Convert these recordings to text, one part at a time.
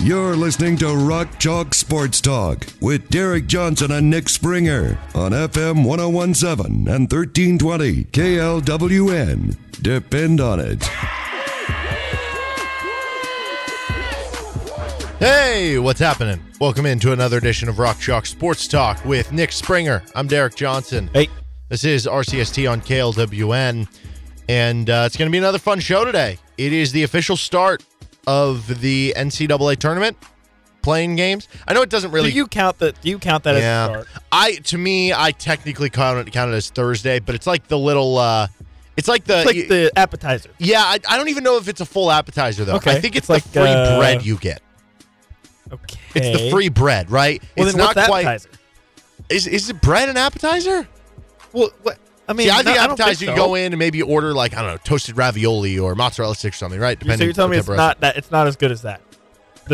You're listening to Rock Chalk Sports Talk with Derek Johnson and Nick Springer on FM 1017 and 1320 KLWN. Depend on it. Hey, what's happening? Welcome into another edition of Rock Chalk Sports Talk with Nick Springer. I'm Derek Johnson. Hey. This is RCST on KLWN, and uh, it's going to be another fun show today. It is the official start of the NCAA tournament playing games. I know it doesn't really. do you count that? Do you count that as a start? I to me, I technically count it, count it as Thursday, but it's like the little. uh It's like the. It's like the appetizer. yeah, I, I don't even know if it's a full appetizer though. Okay, I think it's, it's the like, free uh, bread you get. Okay. It's the free bread, right? Well, it's not quite. appetizer? Is is it bread an appetizer? Well, what? I mean, See, I think no, appetizer you go in and maybe order like I don't know toasted ravioli or mozzarella sticks or something, right? So you're telling me it's what type of not that it's not as good as that.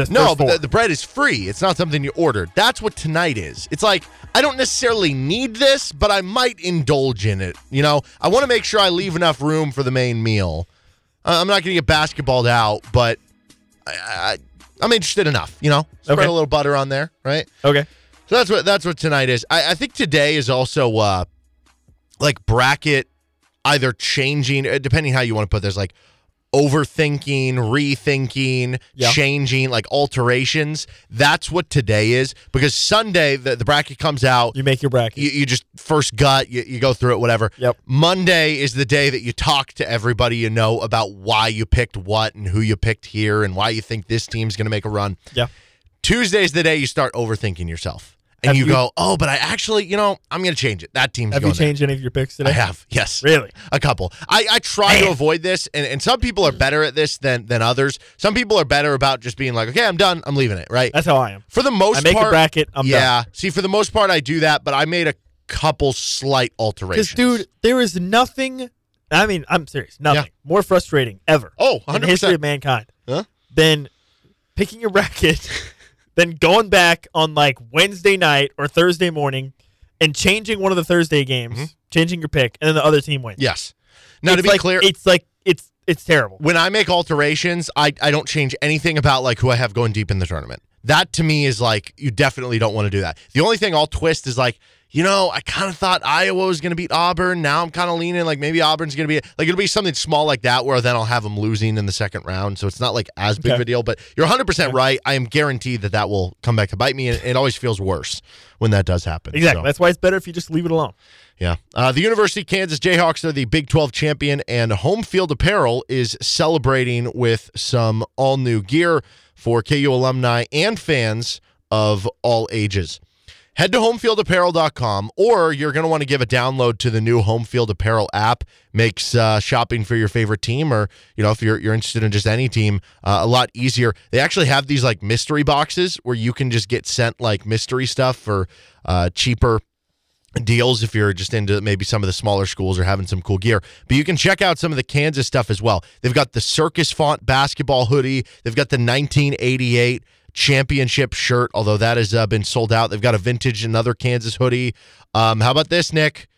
No, but the, the bread is free. It's not something you ordered. That's what tonight is. It's like I don't necessarily need this, but I might indulge in it. You know, I want to make sure I leave enough room for the main meal. Uh, I'm not going to get basketballed out, but I, I, I'm interested enough. You know, spread Okay. a little butter on there, right? okay. So that's what that's what tonight is. I, I think today is also uh like bracket either changing uh, depending how you want to put this like overthinking, rethinking, Yeah. changing, like alterations. That's what today is because Sunday the, the bracket comes out. You make your bracket. You, you just first gut, you, you go through it, whatever. Yep. Monday is the day that you talk to everybody you know about why you picked what and who you picked here and why you think this team's going to make a run. yeah. Tuesday's the day you start overthinking yourself. And you, you- go, oh, but I actually, you know, I'm going to change it. That team's Have you changed any of your picks today? I have, yes. Really? A couple. I, I try to avoid this, and, and some people are better at this than than others. Some people are better about just being like, okay, I'm done. I'm leaving it, right? That's how I am. For the most I make part, a bracket. I'm yeah. See, for the most part, I do that, but I made a couple slight alterations. Because, dude, there is nothing. I mean, I'm serious. Nothing more frustrating ever Oh, in the history 100%. of mankind Huh? than picking your bracket, then going back on like Wednesday night or Thursday morning and changing one of the Thursday games, changing your pick, and then the other team wins. Mm-hmm. Yes. Now, to be like- clear, it's like it's it's terrible. when I make alterations, I, I don't change anything about like who I have going deep in the tournament. That to me is like you definitely don't want to do that. The only thing I'll twist is like, you know, I kind of thought Iowa was going to beat Auburn. Now I'm kind of leaning like maybe Auburn's going to be like it'll be something small like that where then I'll have them losing in the second round. So it's not like as big of a deal. But you're 100 percent right. I am guaranteed that that will come back to bite me, and it always feels worse when that does happen. Exactly. So- That's why it's better if you just leave it alone. yeah. Uh, the University of Kansas Jayhawks are the Big 12 champion, and Home Field Apparel is celebrating with some all new gear for KU alumni and fans of all ages. Head to homefieldapparel.com, or you're going to want to give a download to the new Home Field Apparel app. Makes uh, shopping for your favorite team, or you know, if you're you're interested in just any team, uh, a lot easier. They actually have these like mystery boxes where you can just get sent like mystery stuff for uh, cheaper deals if you're just into maybe some of the smaller schools or having some cool gear. But you can check out some of the Kansas stuff as well. They've got the circus font basketball hoodie. They've got the 1988 championship shirt, although that has uh, been sold out. They've got a vintage another Kansas hoodie. Um, how about this, Nick?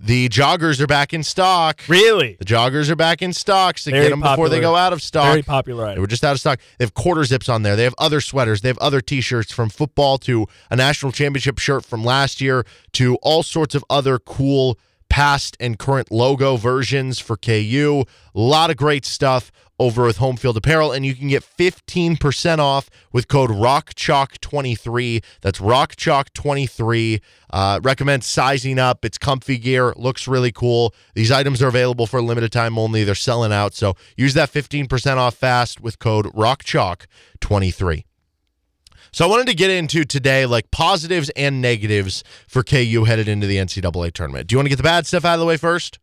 The joggers are back in stock. Really? The joggers are back in stock, so Very get them before they go out of stock. Very popular They were just out of stock. They have quarter zips on there. They have other sweaters. They have other T-shirts from football to a national championship shirt from last year to all sorts of other cool past and current logo versions for KU. A lot of great stuff over with Home Field Apparel, and you can get 15% off with code RockChalk23. That's RockChalk23. Uh, recommend sizing up. It's comfy gear, looks really cool. These items are available for a limited time only. They're selling out, so use that 15% off fast with code RockChalk23. So I wanted to get into today like positives and negatives for KU headed into the NCAA tournament. Do you want to get the bad stuff out of the way first?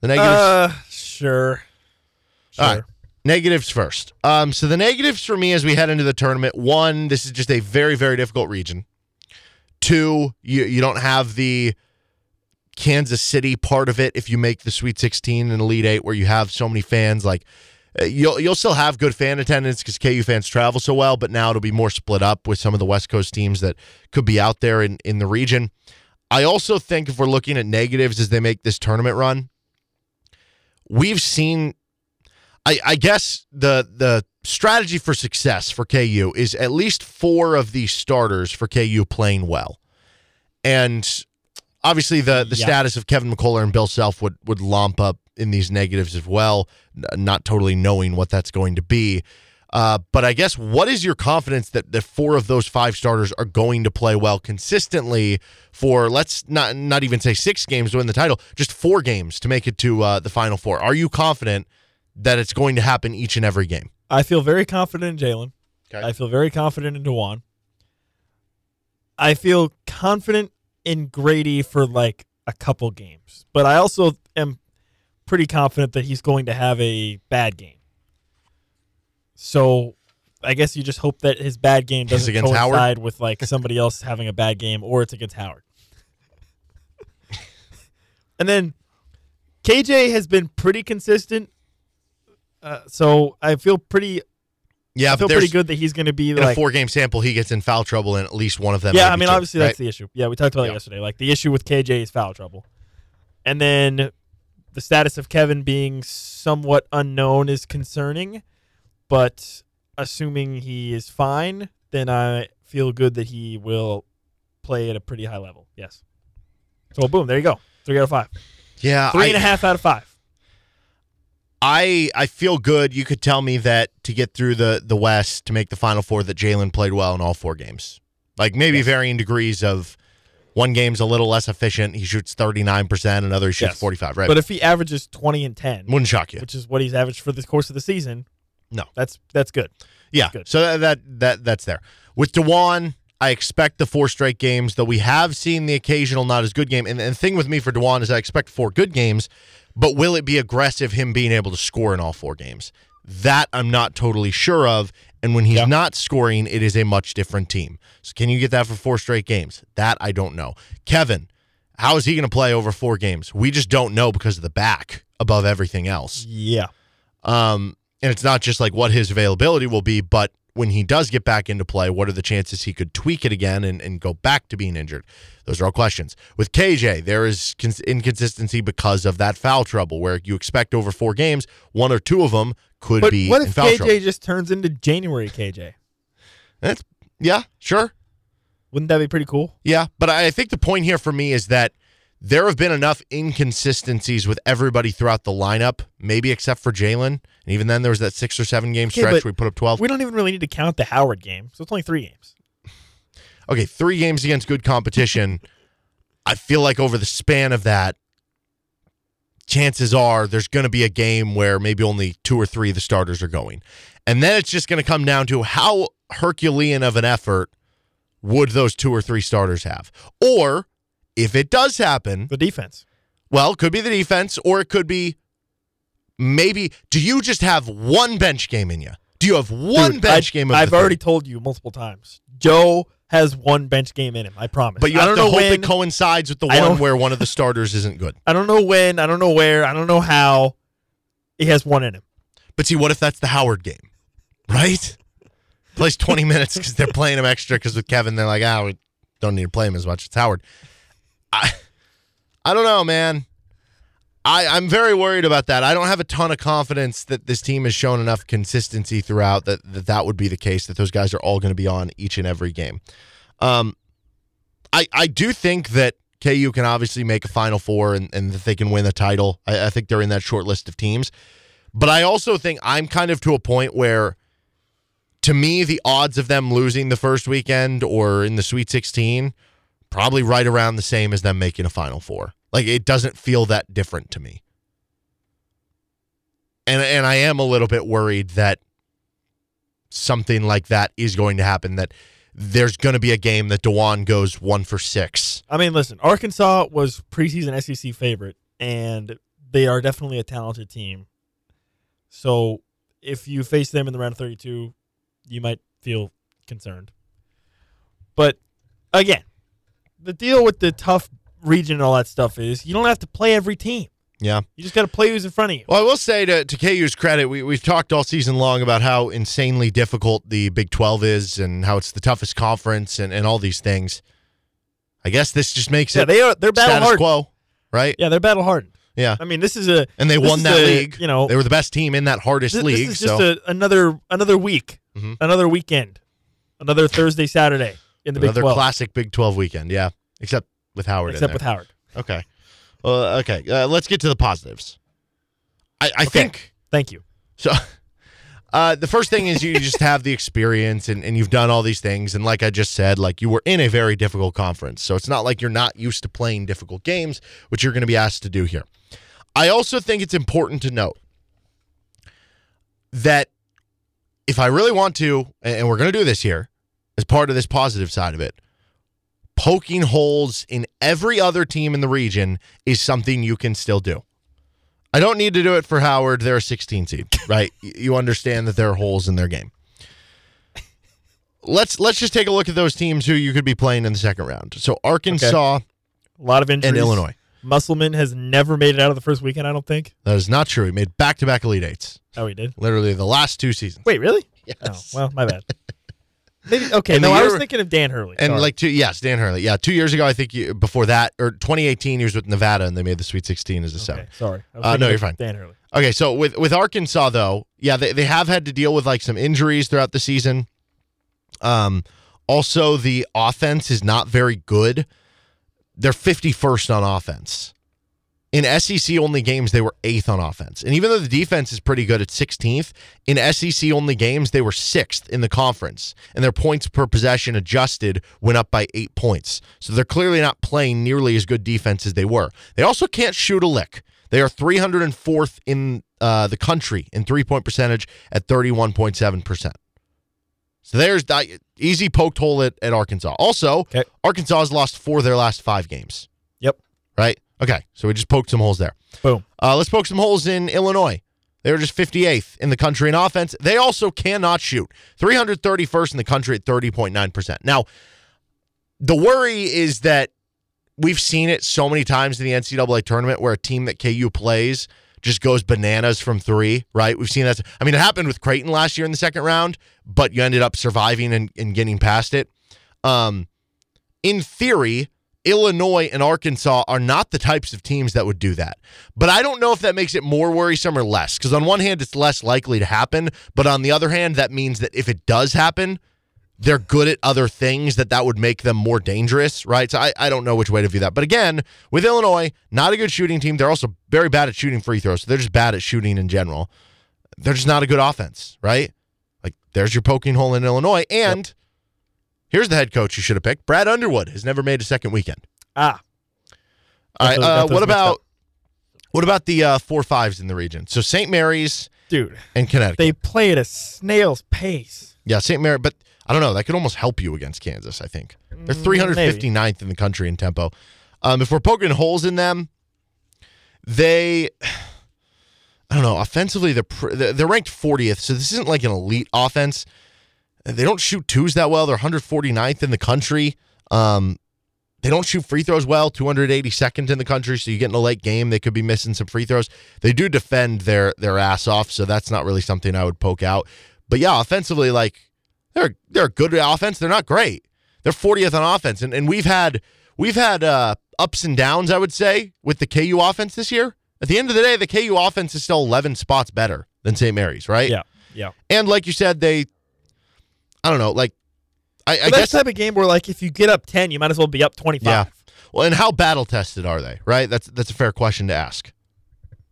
The negatives. Uh, sure. Sure. All right. Negatives first. Um, so the negatives for me as we head into the tournament, one, this is just a very, very difficult region. Two, you you don't have the Kansas City part of it if you make the Sweet 16 and Elite Eight, where you have so many fans. Like Uh, you'll you'll still have good fan attendance because KU fans travel so well, but now it'll be more split up with some of the West Coast teams that could be out there in in the region. I also think if we're looking at negatives as they make this tournament run, we've seen. I, I guess the the strategy for success for KU is at least four of these starters for KU playing well, and obviously the the Yeah. status of Kevin McCullar and Bill Self would would lump up in these negatives as well, not totally knowing what that's going to be. Uh, but I guess what is your confidence that the four of those five starters are going to play well consistently for let's not not even say six games to win the title, just four games to make it to uh, the final four? Are you confident that it's going to happen each and every game? I feel very confident in Jalen. Okay. I feel very confident in Dajuan. I feel confident in Grady for like a couple games, but I also am pretty confident that he's going to have a bad game. So I guess you just hope that his bad game doesn't against Howard? coincide with like somebody else having a bad game or it's against Howard. and then KJ has been pretty consistent. Uh, so I feel pretty Yeah, I feel pretty good that he's going to be in like a four game sample, he gets in foul trouble in at least one of them. yeah, I mean, obviously right? that's the issue. Yeah, we talked about Yeah. it yesterday. Like the issue with KJ is foul trouble, and then the status of Kevin being somewhat unknown is concerning. But assuming he is fine, then I feel good that he will play at a pretty high level. Yes. So boom, there you go. Three out of five. yeah, Three I- and a half out of five. I I feel good. You could tell me that to get through the the West to make the Final Four, that Jalen played well in all four games. Like maybe varying degrees of one game's a little less efficient. He shoots thirty nine percent, another he shoots Yes. forty five. Right, But if he averages twenty and ten, wouldn't shock you. which is what he's averaged for the course of the season, No. that's that's good. Yeah, good. so that, that that that's there. With Dajuan, I expect the four straight games, though we have seen the occasional not as good game. And, and the thing with me for Dajuan is I expect four good games, but will it be aggressive him being able to score in all four games? That I'm not totally sure of. And when he's Yeah. not scoring, it is a much different team. So can you get that for four straight games? That I don't know. Kevin, how is he going to play over four games? We just don't know because of the back above everything else. Yeah. Um, and it's not just like what his availability will be, but when he does get back into play, what are the chances he could tweak it again and, and go back to being injured? Those are all questions. With KJ, there is cons- inconsistency because of that foul trouble, where you expect over four games, one or two of them could But be what if KJ trouble. just turns into January KJ? That's, yeah, sure. Wouldn't that be pretty cool? Yeah, but I think the point here for me is that there have been enough inconsistencies with everybody throughout the lineup, maybe except for Jalen. And even then, there was that six or seven game Okay, stretch we put up 12. We don't even really need to count the Howard game, so it's only three games. okay, three games against good competition. I feel like over the span of that, chances are there's going to be a game where maybe only two or three of the starters are going. And then it's just going to come down to how Herculean of an effort would those two or three starters have? Or if it does happen, The defense. well, it could be the defense, or it could be maybe. Do you just have one bench game in you? Do you have one Dude, bench I, game? Of I've already told you multiple times. Joe has one bench game in him. I promise. But you I have don't to know hope when. it coincides with the one where one of the starters isn't good. I don't know when. I don't know where. I don't know how. He has one in him. But see, what if that's the Howard game, right? Plays 20 minutes because they're playing him extra. Because with Kevin, they're like, ah, we don't need to play him as much. It's Howard. I, I don't know, man. I, I'm very worried about that. I don't have a ton of confidence that this team has shown enough consistency throughout that that, that would be the case, that those guys are all going to be on each and every game. Um, I, I do think that KU can obviously make a Final Four and, and that they can win a title. I, I think they're in that short list of teams. But I also think I'm kind of to a point where, to me, the odds of them losing the first weekend or in the Sweet 16 probably right around the same as them making a Final Four. Like it doesn't feel that different to me. And and I am a little bit worried that something like that is going to happen. That there's going to be a game that Dajuan goes one for six. I mean, listen, Arkansas was preseason SEC favorite, and they are definitely a talented team. So if you face them in the round of 32, you might feel concerned. But again, the deal with the tough region and all that stuff is you don't have to play every team. Yeah. You just got to play who's in front of you. Well, I will say to, to KU's credit, we, we've talked all season long about how insanely difficult the Big 12 is and how it's the toughest conference and, and all these things. I guess this just makes Yeah, it they are. They're battle status hardened. quo, right? Yeah, they're battle hardened. Yeah. I mean, this is a And they won that a, league. You know, They were the best team in that hardest this, league. this is just so a, another another week, Mhm. another weekend, another Thursday, Saturday in the Big another 12, classic Big 12 weekend. Yeah. Except with Howard in except with Howard. Okay. Well, okay. Uh, let's get to the positives. I, I Okay. think Thank you. so. Uh, the first thing is you just have the experience and, and you've done all these things. And like I just said, like you were in a very difficult conference. So it's not like you're not used to playing difficult games, which you're going to be asked to do here. I also think it's important to note that if I really want to, and we're going to do this here as part of this positive side of it, poking holes in every other team in the region is something you can still do. I don't need to do it for Howard. They're a 16 seed, right? You understand that there are holes in their game. Let's let's just take a look at those teams who you could be playing in the second round. So Arkansas A lot of injuries. and Illinois. Musselman has never made it out of the first weekend. I don't think. That is not true. He made back-to-back Elite Eights, Oh, he did. literally the last two seasons. Wait, really? Yes. Oh, well, my bad. Maybe okay. And no, the I was thinking of Dan Hurley. And Sorry. like two, yes, Dan Hurley. Yeah, two years ago, I think you, before that, or 2018, he was with Nevada, and they made the Sweet 16 as a seven. sorry. Uh, no, you're fine. Dan Hurley. Okay, so with with Arkansas though, yeah, they, they have had to deal with like some injuries throughout the season. Um, also the offense is not very good. They're 51st on offense. In SEC only games, they were eighth on offense. And even though the defense is pretty good at 16th, in SEC only games, they were sixth in the conference. And their points per possession adjusted went up by eight points. So they're clearly not playing nearly as good defense as they were. They also can't shoot a lick. They are 304th in uh, the country in three point percentage at 31.7%. So there's that easy poked hole at, at Arkansas. Also, Okay. Arkansas has lost four of their last five games, Yep. right? Okay, so we just poked some holes there. Boom. Uh, let's poke some holes in Illinois. They were just 58th in the country in offense. They also cannot shoot. 331st in the country at 30.9%. Now, the worry is that we've seen it so many times in the NCAA tournament where a team that KU plays just goes bananas from three, right? We've seen that. I mean, it happened with Creighton last year in the second round, but you ended up surviving and, and getting past it. Um, in theory, Illinois and Arkansas are not the types of teams that would do that. But I don't know if that makes it more worrisome or less. Because on one hand, it's less likely to happen. But on the other hand, that means that if it does happen, they're good at other things that that would make them more dangerous, right? So I, I don't know which way to view that. But again, with Illinois, not a good shooting team. They're also very bad at shooting free throws. So they're just bad at shooting in general. They're just not a good offense, right? Like there's your poking hole in Illinois. And here's the head coach you should have picked. Brad Underwood has never made a second weekend. Ah, All right. Uh, what about what about the uh, four fives in the region? So St. Mary's dude, and Connecticut. they play at a snail's pace. yeah, St. Mary, but I don't know. That could almost help you against Kansas. I think they're Mm, 359th in the country in tempo. Um, if we're poking holes in them, they. I don't know. Offensively, they're pr- they're they're ranked 40th, so this isn't like an elite offense. They don't shoot twos that well. They're 149th in the country. Um, they don't shoot free throws well, 282nd in the country. So you get in a late game, they could be missing some free throws. They do defend their their ass off, so that's not really something I would poke out. But yeah, offensively, like they're they're a good offense. They're not great. They're 40th on offense, and and we've had we've had uh, ups and downs. I would say with the KU offense this year. At the end of the day, the KU offense is still 11 spots better than St. Mary's, right? Yeah, yeah. And like you said, they, I don't know, like I, I guess type of game where, like, if you get up ten, you might as well be up twenty-five. Yeah. Well, and how battle tested are they? Right. That's that's a fair question to ask.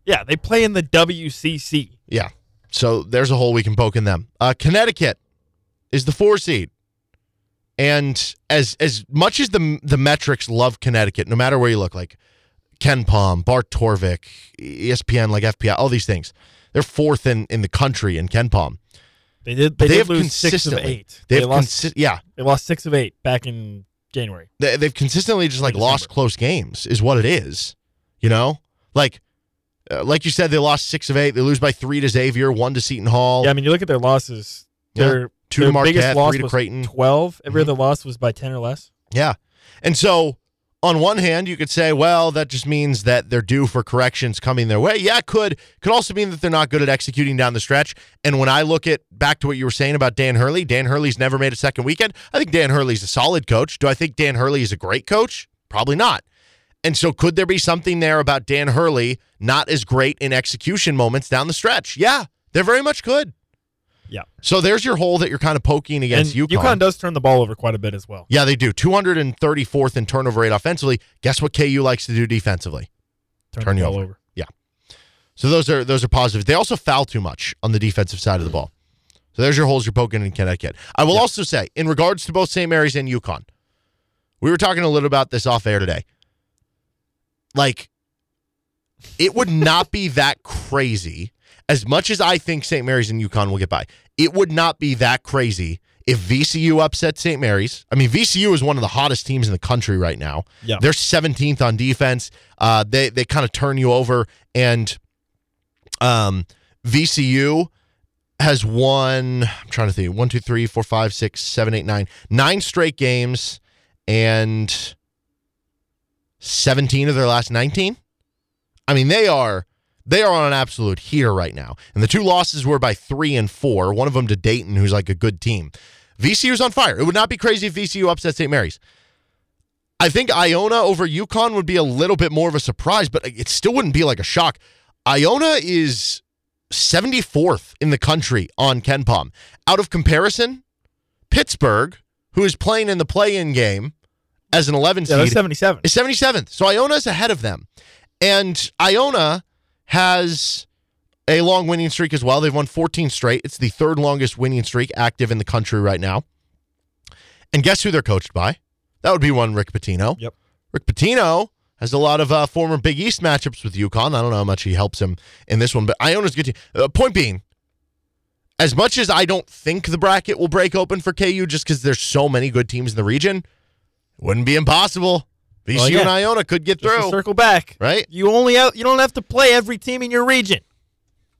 Yeah, they play in the WCC. Yeah. So there's a hole we can poke in them. Uh, Connecticut is the four seed, and as as much as the the metrics love Connecticut, no matter where you look, like KenPom, Bart Torvik, ESPN, like FPI, all these things, they're fourth in in the country in KenPom. They did. They, They did have lose six of eight. They They, have lost. consi- yeah, they lost six of eight back in January. they, they've consistently just like lost close games is what it is you know like uh, like you said they lost six of eight they lose by three to xavier one to seton hall Yeah, I mean, you look at their losses. Yeah. Their two their to marquette biggest loss three to creighton twelve. Every Mhm. other loss was by ten or less. yeah and so on one hand, you could say, well, that just means that they're due for corrections coming their way. Yeah, could. Could also mean that they're not good at executing down the stretch. And when I look at back to what you were saying about Dan Hurley, Dan Hurley's never made a second weekend. I think Dan Hurley's a solid coach. Do I think Dan Hurley is a great coach? Probably not. And so could there be something there about Dan Hurley not as great in execution moments down the stretch? Yeah, there very much could. Yeah. So there's your hole that you're kind of poking against and UConn. UConn does turn the ball over quite a bit as well. Yeah, they do. 234th in turnover rate offensively. Guess what KU likes to do defensively? Turn, Turn the you ball over. over. Yeah. So those are those are positives. They also foul too much on the defensive side of the ball. So there's your holes you're poking in Connecticut. I will also say, in regards to both St. Mary's and UConn, we were talking a little about this off air today. Like, it would not be that crazy. As much as I think St. Mary's and UConn will get by, it would not be that crazy if VCU upset St. Mary's. I mean, VCU is one of the hottest teams in the country right now. Yeah. They're 17th on defense. Uh, they they kind of turn you over, and um, VCU has won. I'm trying to think. One, two, three, four, five, six, seven, eight, nine, nine straight games, and 17 of their last 19. I mean, they are they are on an absolute heater right now. And the two losses were by three and four. One of them to Dayton, who's like a good team. VCU's on fire. It would not be crazy if VCU upset St. Mary's. I think Iona over UConn would be a little bit more of a surprise, but it still wouldn't be like a shock. Iona is 74th in the country on KenPom. Out of comparison, Pittsburgh, who is playing in the play-in game as an 11 Yeah, they're seed, 77. is 77th. So Iona is ahead of them. And Iona has a long winning streak as well. They've won 14 straight. It's the third longest winning streak active in the country right now. And guess who they're coached by? That would be one Rick Pitino. Yep. Rick Pitino has a lot of uh, former Big East matchups with UConn. I don't know how much he helps him in this one, but Iona's good team. Uh, point being, as much as I don't think the bracket will break open for KU just because there's so many good teams in the region, it wouldn't be impossible. VCU Well, yeah. and Iona could get Just through. circle back. Right? You only have, you don't have to play every team in your region.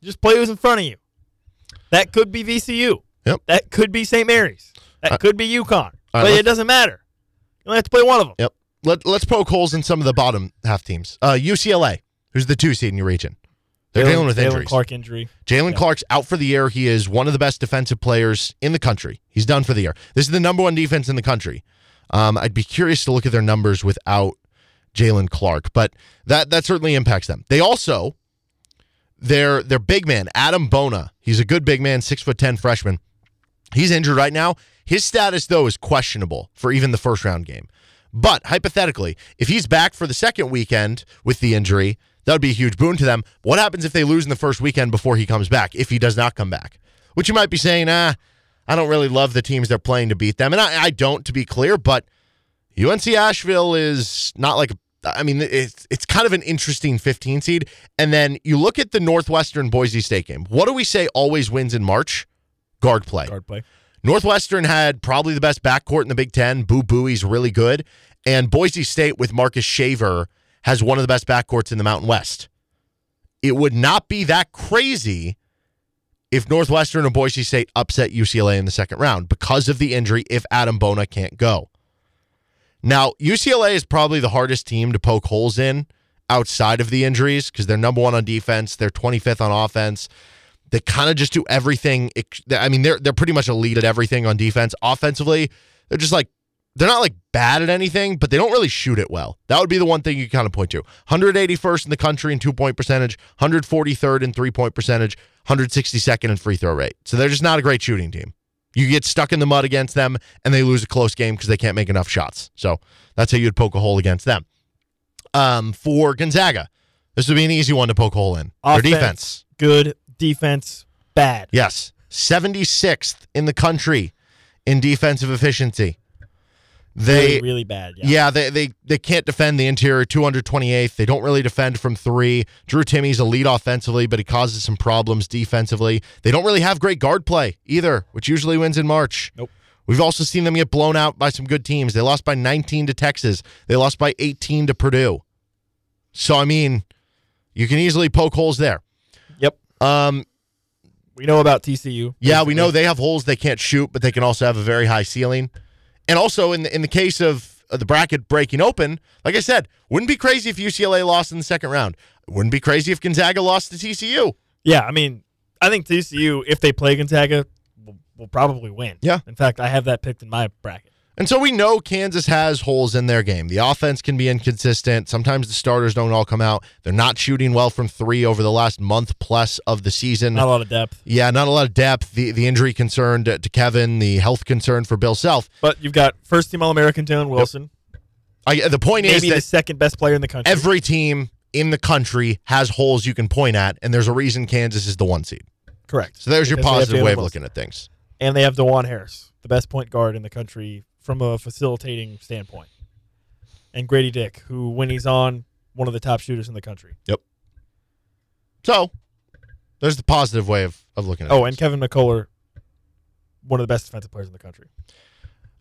Just play who's in front of you. That could be VCU. Yep. That could be St. Mary's. That could be UConn. right, but it doesn't matter. You only have to play one of them. Yep. Let, let's poke holes in some of the bottom half teams. Uh, UCLA, who's the two seed in your region. They're dealing with Jaylen injuries. Clark injury. Jaylen Yeah. Clark's out for the year. He is one of the best defensive players in the country. He's done for the year. This is the number one defense in the country. Um, I'd be curious to look at their numbers without Jaylen Clark, but that that certainly impacts them. They also their their big man Adem Bona. He's a good big man, six foot ten freshman. He's injured right now. His status though is questionable for even the first round game. But hypothetically, if he's back for the second weekend with the injury, that would be a huge boon to them. What happens if they lose in the first weekend before he comes back? If he does not come back, which you might be saying, ah, I don't really love the teams they're playing to beat them, and I, I don't, to be clear. But UNC Asheville is not like I mean it's it's kind of an interesting 15 seed. And then you look at the Northwestern Boise State game. What do we say always wins in March? Guard play. Guard play. Northwestern had probably the best backcourt in the Big Ten. Boo Buie's really good. And Boise State with Marcus Shaver has one of the best backcourts in the Mountain West. It would not be that crazy if Northwestern or Boise State upset UCLA in the second round because of the injury if Adem Bona can't go. Now, UCLA is probably the hardest team to poke holes in outside of the injuries because they're number one on defense, they're 25th on offense. They kind of just do everything. I mean, they're they're pretty much elite at everything on defense. Offensively, they're just like they're not like bad at anything, but they don't really shoot it well. That would be the one thing you kind of point to. 181st in the country in two point percentage, 143rd in three point percentage, 162nd in free throw rate. So they're just not a great shooting team. You get stuck in the mud against them, and they lose a close game because they can't make enough shots. So that's how you'd poke a hole against them. Um, for Gonzaga, this would be an easy one to poke a hole in. Their defense. Good. Defense, bad. Yes. 76th in the country in defensive efficiency. They really, really bad. Yeah. yeah, they, they they can't defend the interior 228th. They don't really defend from 3. Drew Timme's a lead offensively, but he causes some problems defensively. They don't really have great guard play either, which usually wins in March. Nope. We've also seen them get blown out by some good teams. They lost by 19 to Texas. They lost by 18 to Purdue. So I mean, you can easily poke holes there. Yep. Um, We know about TCU. yeah, we know they have holes they can't shoot, but they can also have a very high ceiling. And also in the in the case of the bracket breaking open, like I said, wouldn't be crazy if UCLA lost in the second round. Wouldn't be crazy if Gonzaga lost to TCU. Yeah, I mean, I think TCU, if they play Gonzaga, will, will probably win. Yeah. In fact, I have that picked in my bracket. And so we know Kansas has holes in their game. The offense can be inconsistent. Sometimes the starters don't all come out. They're not shooting well from three over the last month plus of the season. Not a lot of depth. Yeah, not a lot of depth. The the injury concern to, to Kevin, the health concern for Bill Self. But you've got first team All American Jalen Wilson, I, the point is maybe the that second best player in the country. every team in the country has holes you can point at, and there's a reason Kansas is the one seed. Correct. So there's your Because have positive way of looking at things. And they have Dajuan Harris, the best point guard in the country from a facilitating standpoint. And Grady Dick, who, when he's on, one of the top shooters in the country. Yep. So there's the positive way of, of looking at it. Oh, and Kevin McCullar, one of the best defensive players in the country.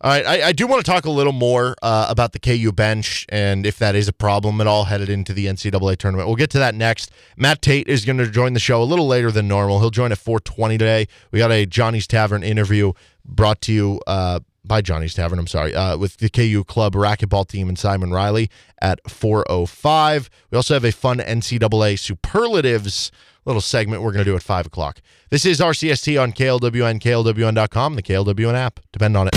All right, I, I do want to talk a little more uh, about the KU bench and if that is a problem at all headed into the NCAA tournament. We'll get to that next. Matt Tait is going to join the show a little later than normal. He'll join at 4:20 today. We got a Johnny's Tavern interview brought to you uh, by Johnny's Tavern. I'm sorry, uh, with the KU club racquetball team and Simon Riley at 4:05. We also have a fun NCAA superlatives little segment we're going to do at five o'clock. This is RCST on KLWN, KLWN.com, the KLWN app. Depend on it.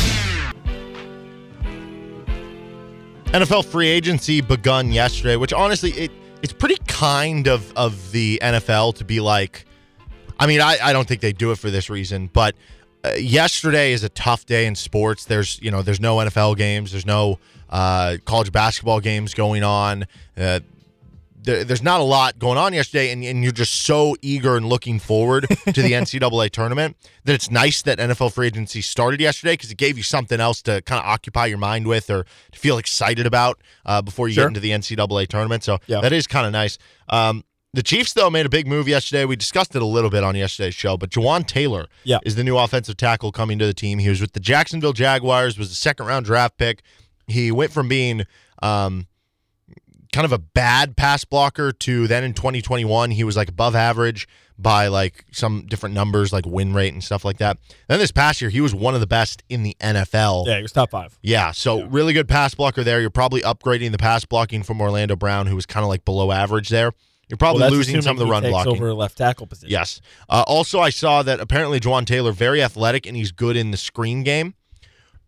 NFL free agency begun yesterday, which honestly it it's pretty kind of of the NFL to be like. I mean, I, I don't think they do it for this reason, but yesterday is a tough day in sports. There's you know there's no NFL games, there's no uh, college basketball games going on. Uh, there, there's not a lot going on yesterday, and, and you're just so eager and looking forward to the NCAA tournament that it's nice that NFL free agency started yesterday because it gave you something else to kind of occupy your mind with or to feel excited about uh, before you Sure. get into the NCAA tournament. So Yeah. that is kind of nice. Um, the Chiefs, though, made a big move yesterday. We discussed it a little bit on yesterday's show, but Jawaan Taylor Yeah. is the new offensive tackle coming to the team. He was with the Jacksonville Jaguars, was a second round draft pick. He went from being um, kind of a bad pass blocker to then in 2021 he was like above average by like some different numbers like win rate and stuff like that. Then this past year he was one of the best in the NFL. Yeah, he was top five. Yeah, so really good pass blocker there. You're probably upgrading the pass blocking from Orlando Brown, who was kind of like below average there. You're probably Well, losing some of the run blocking. over left tackle position. Yes. Uh, also, I saw that apparently Jawaan Taylor very athletic and he's good in the screen game,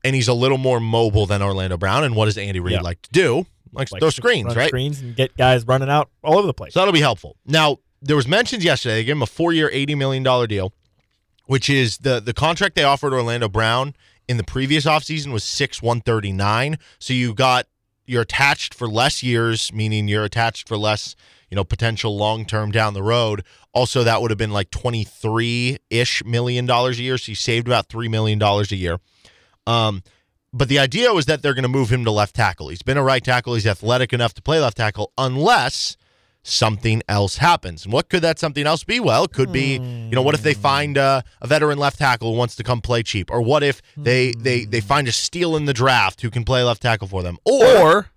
and he's a little more mobile than Orlando Brown. And what does Andy Reid Yeah. like to do? Likes Like those screens, right? Screens and get guys running out all over the place. So that'll be helpful. Now, there was mentions yesterday. They gave him a four-year, eighty million dollar deal, which is the the contract they offered Orlando Brown in the previous offseason was six one thirty nine. So you got you're attached for less years, meaning you're attached for less, you know, potential long term down the road. Also, that would have been like twenty three ish million dollars a year. So you saved about three million dollars a year. Um, but the idea was that they're going to move him to left tackle. He's been a right tackle. He's athletic enough to play left tackle, unless something else happens. And what could that something else be? Well, it could be, you know, what if they find uh, a veteran left tackle who wants to come play cheap, or what if they they they find a steal in the draft who can play left tackle for them, or, or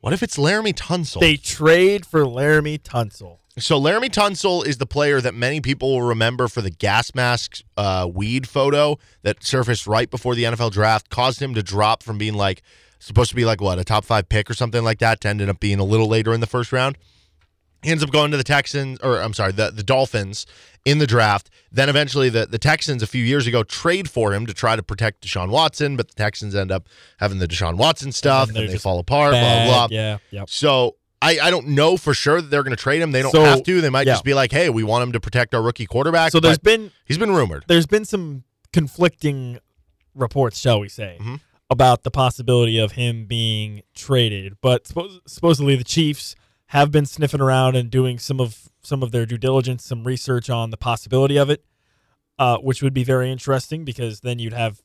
what if it's Laremy Tunsil? they trade for Laremy Tunsil. So Laremy Tunsil is the player that many people will remember for the gas mask uh, weed photo that surfaced right before the NFL draft, caused him to drop from being like supposed to be like what a top five pick or something like that to ended up being a little later in the first round. He ends up going to the Texans, or I'm sorry, the, the Dolphins in the draft. Then eventually the, the Texans a few years ago trade for him to try to protect Deshaun Watson, but the Texans end up having the Deshaun Watson stuff and, they're they fall apart, Bad, blah, blah. Yeah, yep. So I, I don't know for sure that they're going to trade him. They don't So, have to. They might yeah. just be like, hey, we want him to protect our rookie quarterback. So there's been he's been rumored. there's been some conflicting reports, shall we say, Mhm. about the possibility of him being traded. But supposedly the Chiefs have been sniffing around and doing some of some of their due diligence, some research on the possibility of it, uh, which would be very interesting because then you'd have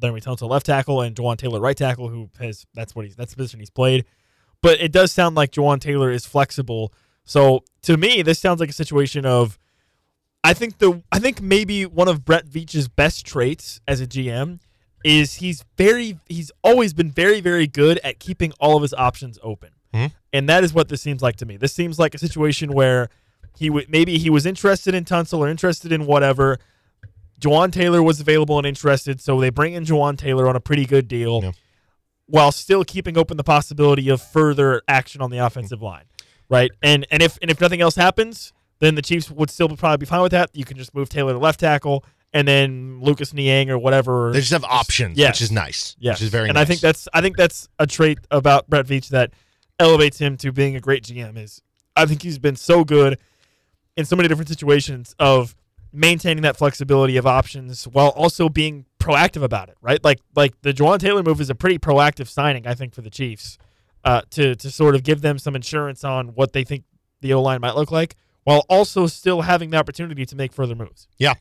Laremy Tunsil left tackle and Jawaan Taylor right tackle, who has that's what he's that's the position he's played. But it does sound like Jawaan Taylor is flexible. So to me, this sounds like a situation of I think the I think maybe one of Brett Veach's best traits as a GM is he's very he's always been very very good at keeping all of his options open, Mhm. And that is what this seems like to me. This seems like a situation where he would maybe he was interested in Tunsil or interested in whatever. Jawaan Taylor was available and interested, so they bring in Jawaan Taylor on a pretty good deal. Yeah. while still keeping open the possibility of further action on the offensive mm-hmm. line, right? And and if and if nothing else happens, then the Chiefs would still probably be fine with that. You can just move Taylor to left tackle, and then Lucas Niang or whatever. They just have options, yes. which is nice. Which is very and nice. I think that's I think that's a trait about Brett Veach that elevates him to being a great GM. Is I think he's been so good in so many different situations of maintaining that flexibility of options while also being proactive about it. Right, like like the Jawaan Taylor move is a pretty proactive signing, I think, for the Chiefs uh, to to sort of give them some insurance on what they think the O line might look like, while also still having the opportunity to make further moves. Yeah.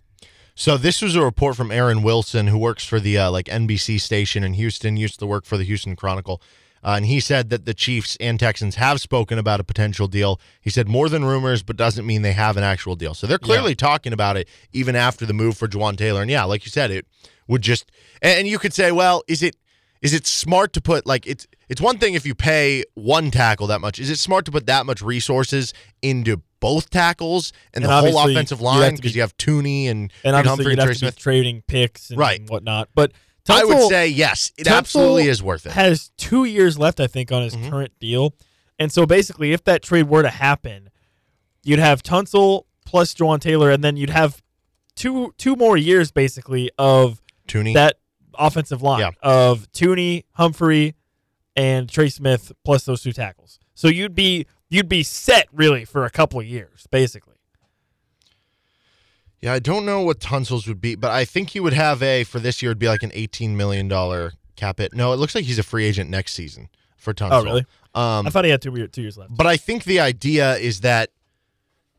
So this was a report from Aaron Wilson, who works for the uh, like NBC station in Houston, used to work for the Houston Chronicle, uh, and he said that the Chiefs and Texans have spoken about a potential deal. He said more than rumors, but doesn't mean they have an actual deal. So they're clearly talking about it even after the move for Jawaan Taylor. And yeah, like you said, it would just and and you could say, well, is it is it smart to put like it's it's one thing if you pay one tackle that much. Is it smart to put that much resources into both tackles and, And the whole offensive line because be- you have Thuney and, And Reed obviously, Humphrey you'd and have Trey to Smith. trading picks and Right. whatnot. But I would say yes, it Tunsil absolutely is worth it. Has two years left, I think, on his Mhm. current deal, and so basically, if that trade were to happen, you'd have Tunsil plus Jawaan Taylor, and then you'd have two two more years basically of Thuney. that offensive line Yeah. of Thuney, Humphrey, and Trey Smith plus those two tackles. So you'd be you'd be set really for a couple of years, basically. Yeah, I don't know what Tunsil's would be, but I think he would have a for this year. It'd be like an eighteen million dollar cap hit. No, it looks like he's a free agent next season for Tunsil. Oh, really? Um, I thought he had two two years left. But I think the idea is that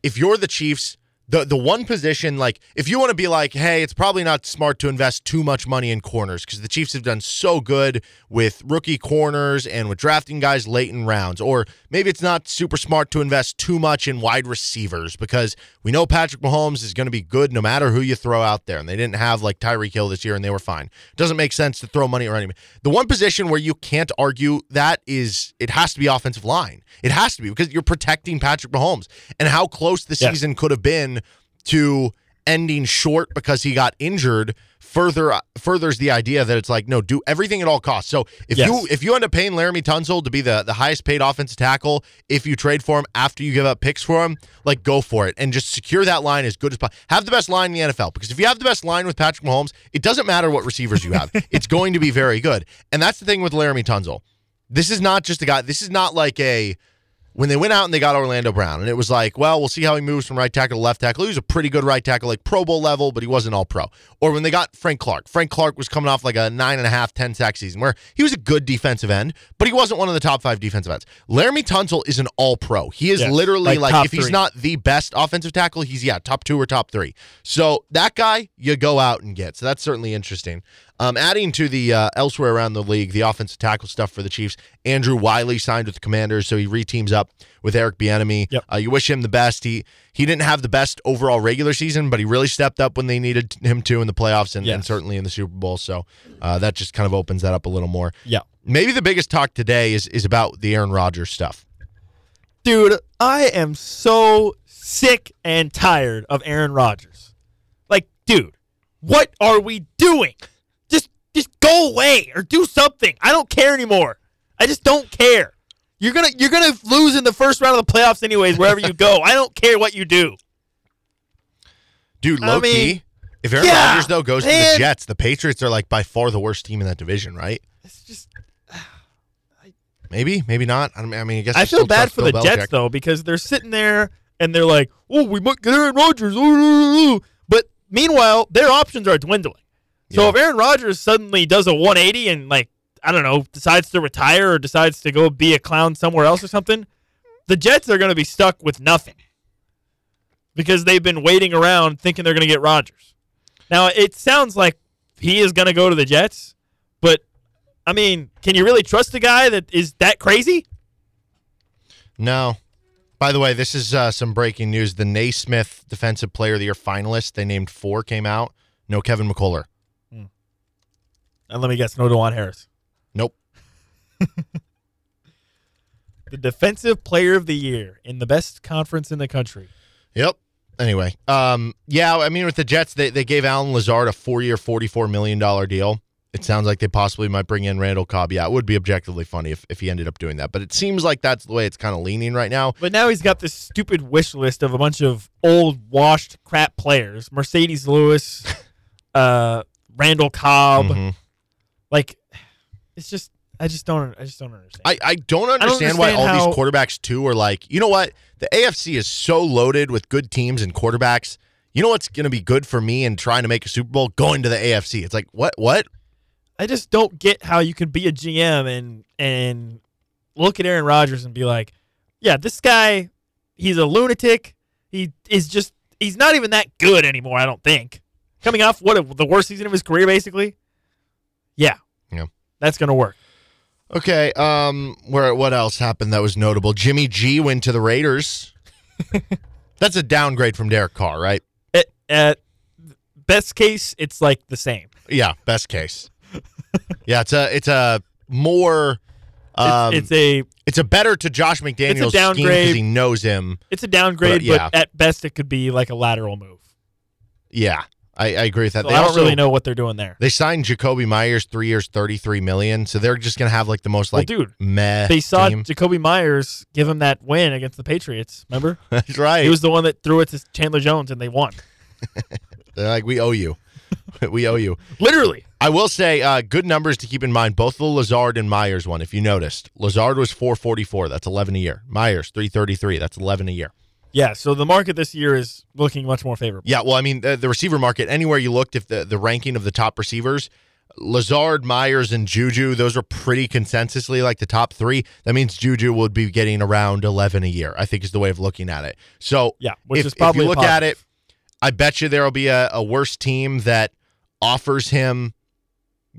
if you're the Chiefs, the the one position like if you want to be like, hey, it's probably not smart to invest too much money in corners because the Chiefs have done so good with rookie corners and with drafting guys late in rounds, or maybe it's not super smart to invest too much in wide receivers because we know Patrick Mahomes is going to be good no matter who you throw out there, and they didn't have like Tyreek Hill this year and they were fine. It doesn't make sense to throw money around him. The one position where you can't argue that is it has to be offensive line. It has to be because you're protecting Patrick Mahomes and how close the Yeah. season could have been to ending short because he got injured further uh, furthers the idea that it's like no do everything at all costs. So if Yes. you if you end up paying Laremy Tunsil to be the the highest paid offensive tackle if you trade for him after you give up picks for him like go for it and just secure that line as good as possible have the best line in the NFL because if you have the best line with Patrick Mahomes it doesn't matter what receivers you have. It's going to be very good. And that's the thing with Laremy Tunsil this is not just a guy this is not like a when they went out and they got Orlando Brown, and it was like, well, we'll see how he moves from right tackle to left tackle. He was a pretty good right tackle, like Pro Bowl level, but he wasn't all pro. Or when they got Frank Clark, Frank Clark was coming off like a nine and a half, 10 sack season where he was a good defensive end, but he wasn't one of the top five defensive ends. Laremy Tunsil is an all pro. He is literally like like, if he's three. not the best offensive tackle, he's, yeah, top two or top three. So that guy, you go out and get. So that's certainly interesting. Um, adding to the uh, elsewhere around the league, the offensive tackle stuff for the Chiefs. Andrew Wylie signed with the Commanders, so he reteams up with Eric Bieniemy. Yep. Uh, you wish him the best. He he didn't have the best overall regular season, but he really stepped up when they needed him to in the playoffs and, and certainly in the Super Bowl. So uh, that just kind of opens that up a little more. Yeah. Maybe the biggest talk today is is about the Aaron Rodgers stuff. Dude, I am so sick and tired of Aaron Rodgers. Like, dude, what are we doing? Just go away or do something. I don't care anymore. I just don't care. You're gonna you're gonna lose in the first round of the playoffs anyways, wherever you go. I don't care what you do. Dude, I low mean, key. If Aaron yeah, Rodgers though goes to the Jets, the Patriots are like by far the worst team in that division, right? It's just Maybe, maybe not. I mean, I, mean, I guess I feel bad for the Bill Jets though because they're sitting there and they're like, "Oh, we might get Aaron Rodgers," ooh, ooh, ooh." but meanwhile, their options are dwindling. So Yeah. if Aaron Rodgers suddenly does a 180 and like I don't know, decides to retire or decides to go be a clown somewhere else or something, the Jets are going to be stuck with nothing because they've been waiting around thinking they're going to get Rodgers. Now it sounds like he is going to go to the Jets, but I mean, can you really trust a guy that is that crazy? No. By the way, this is uh, some breaking news. The Naismith Defensive Player of the Year finalists, they named four, came out. No Kevin McCullar. And let me guess, no Dajuan Harris. Nope. The defensive player of the year in the best conference in the country. Yep. Anyway, um, yeah, I mean, with the Jets, they, they gave Allen Lazard a four year, $44 million deal. it sounds like they possibly might bring in Randall Cobb. Yeah, it would be objectively funny if, if he ended up doing that. But it seems like that's the way it's kind of leaning right now. But now he's got this stupid wish list of a bunch of old, washed crap players: Marcedes Lewis, uh, Randall Cobb. Mhm. Like, it's just I just don't I just don't understand. I, I don't understand why all understand these quarterbacks too are like, you know what? The AFC is so loaded with good teams and quarterbacks. You know what's going to be good for me in trying to make a Super Bowl? Going to the AFC. It's like, what? What? I just don't get how you can be a GM and and look at Aaron Rodgers and be like, yeah, this guy, he's a lunatic. He is just he's not even that good anymore. I don't think. Coming off what the worst season of his career, basically. Yeah, Yeah. that's gonna work. Okay. Um. Where? What else happened that was notable? Jimmy G went to the Raiders. That's a downgrade from Derek Carr, right? At, at best case, it's like the same. Yeah. Best case. yeah. It's a. It's a more. It's, Um, it's a it's a better to Josh McDaniels scheme downgrade. because he knows him. it's a downgrade, But, yeah. but at best, it could be like a lateral move. Yeah, I, I agree with that. So they I don't also, really know what they're doing there. They signed Jakobi Meyers three years, thirty three million. So they're just gonna have like the most Well, like dude, meh. They saw team. Jakobi Meyers give him that win against the Patriots. Remember? That's right. He was the one that threw it to Chandler Jones, and they won. They're like we owe you, we owe you. Literally. I will say, uh, good numbers to keep in mind. Both the Lazard and Meyers one, if you noticed, Lazard was four forty four. That's eleven a year. Meyers three thirty three. That's eleven a year. Yeah. So the market this year is looking much more favorable. Yeah, well, I mean, the, the receiver market, anywhere you looked, if the, the ranking of the top receivers, Lazard, Meyers, and Juju, those are pretty consensusly like the top three. That means Juju would be getting around 11 a year, I think is the way of looking at it. So, Yeah, which if, is probably if you look positive. at it, I bet you there will be a, a worse team that offers him,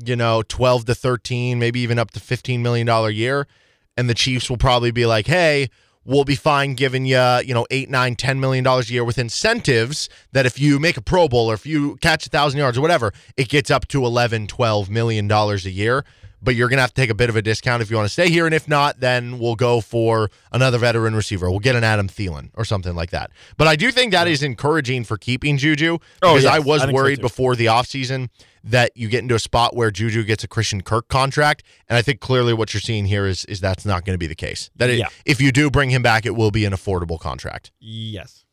you know, 12 to 13, maybe even up to $15 million a year. And the Chiefs will probably be like, hey, we'll be fine giving you, you know, eight, nine, ten million dollars a year with incentives that if you make a Pro Bowl or if you catch a thousand yards or whatever, it gets up to 11, 12 million dollars a year. But you're going to have to take a bit of a discount if you want to stay here. And if not, then we'll go for another veteran receiver. We'll get an Adam Thielen or something like that. But I do think that is encouraging for keeping Juju Oh, because yes, I was I think so worried before the offseason that you get into a spot where Juju gets a Christian Kirk contract. And I think clearly what you're seeing here is is that's not going to be the case. That it, Yeah. if you do bring him back, it will be an affordable contract. Yes.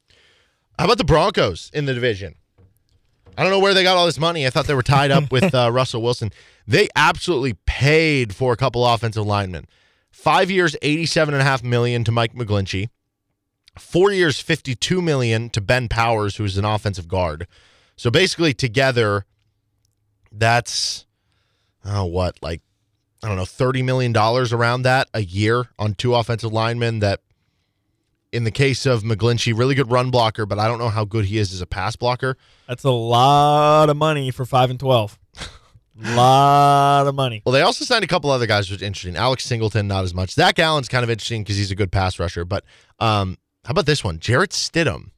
How about the Broncos in the division? I don't know where they got all this money. I thought they were tied up with uh, Russell Wilson. They absolutely paid for a couple offensive linemen. Five years, eighty-seven and a half million to Mike McGlinchey. Four years, fifty-two million to Ben Powers, who's an offensive guard. So basically, together, that's oh, what like I don't know, thirty million dollars around that a year on two offensive linemen. That, in the case of McGlinchey, really good run blocker, but I don't know how good he is as a pass blocker. That's a lot of money for five and twelve. lot of money. Well, they also signed a couple other guys, which is interesting. Alex Singleton, not as much. Zach Allen's kind of interesting because he's a good pass rusher. But um, how about this one? Jarrett Stidham.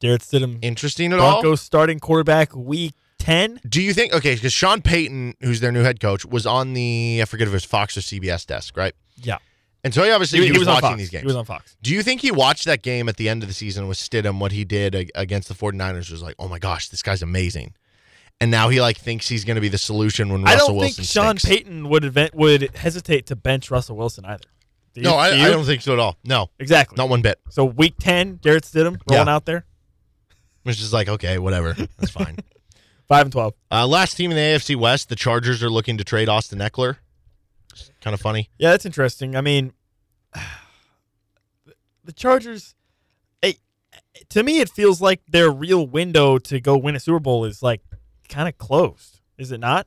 Jarrett Stidham, Interesting at all? Broncos starting quarterback week ten. Do you think okay? Because Sean Payton, who's their new head coach, was on the I forget if it was Fox or CBS desk, right? Yeah, And so he obviously he, was, on watching these games. He was on Fox. Do you think he watched that game at the end of the season with Stidham, what he did against the 49ers was like, oh my gosh, this guy's amazing. And now he like thinks he's going to be the solution when Russell Wilson I don't Wilson think Sean stinks. Payton would event, would hesitate to bench Russell Wilson either. Do you- No, I, do I, don't think so at all. No, exactly. not one bit. So week ten, Jarrett Stidham rolling Yeah. out there, It's just like okay, whatever, that's fine. five and twelve. Uh, last team in the AFC West, the Chargers are looking to trade Austin Ekeler. Kind of funny. Yeah, that's interesting. I mean, the Chargers. eh, to me, it feels like their real window to go win a Super Bowl is like kind of closed. Is it not?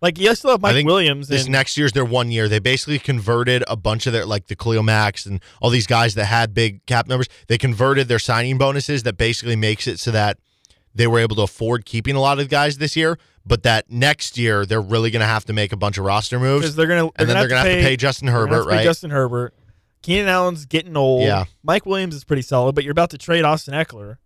Like you still have I Mike think Williams. This and, next year's their one year. They basically converted a bunch of their like the Khalil Macks and all these guys that had big cap numbers. They converted their signing bonuses that basically makes it so that they were able to afford keeping a lot of guys this year. But that next year they're really going to have to make a bunch of roster moves, they're gonna and then they're going to have to pay Justin they're gonna have Herbert, right? Justin Herbert. Keenan Allen's getting old. Yeah. Mike Williams is pretty solid, but you're about to trade Austin Ekeler,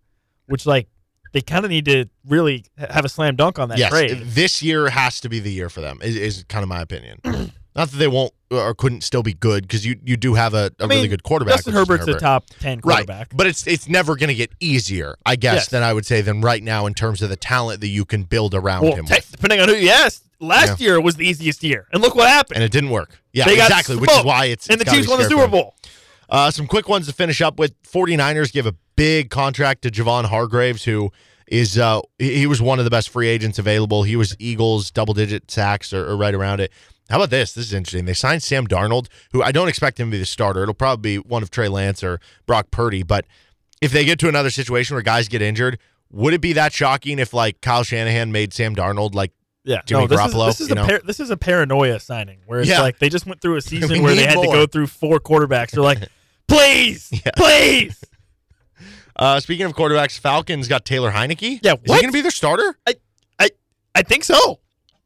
which like they kind of need to really have a slam dunk on that yes, trade. this year has to be the year for them. Is, is kind of my opinion. Not that they won't or couldn't still be good because you you do have a, a I mean, really good quarterback. Justin Herbert's a top ten quarterback. Right, but it's it's never going to get easier, I guess, Yes. than I would say than right now in terms of the talent that you can build around Well, him. te- with. depending on who you ask, last year was the easiest year, and look what happened. and it didn't work. Yeah, They exactly. Which is why it's and the it's Chiefs won the Super. Bowl. Uh, some quick ones to finish up with. 49ers give a big contract to Javon Hargraves, who is uh, he was one of the best free agents available. He was Eagles double digit sacks or, or right around it. How about this? This is interesting. They signed Sam Darnold, who I don't expect him to be the starter. It'll probably be one of Trey Lance or Brock Purdy. But if they get to another situation where guys get injured, would it be that shocking if like Kyle Shanahan made Sam Darnold like Yeah, Jimmy no, this Garoppolo, Is, this is a par- this is a paranoia signing where it's Yeah. like they just went through a season We where they had to go through four quarterbacks. They're like, please, please. Uh, speaking of quarterbacks, Falcons got Taylor Heinicke. Yeah, is he going to be their starter? I I, I think so.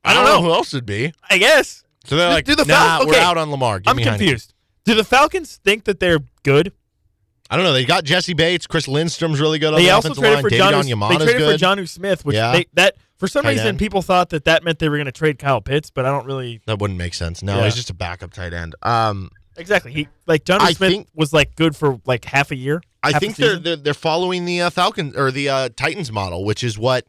I don't know. who else would be. I guess So they're Do- like, do the nah, Fal- we're out on Lamar. Give I'm me Heinicke." confused. Do the Falcons think that they're good? I don't know. They got Jessie Bates. Chris Lindstrom's really good on They the also traded line. for John. They traded good. for Jonnu Smith, which Yeah. they, that for some Tight reason end. people thought that that meant they were going to trade Kyle Pitts, but I don't really that wouldn't make sense. No, Yeah. he's just a backup tight end. Um, exactly. He like Jonnu I Smith think- was like good for like half a year. I think they're, they're they're following the uh, Falcons or the uh, Titans model, which is what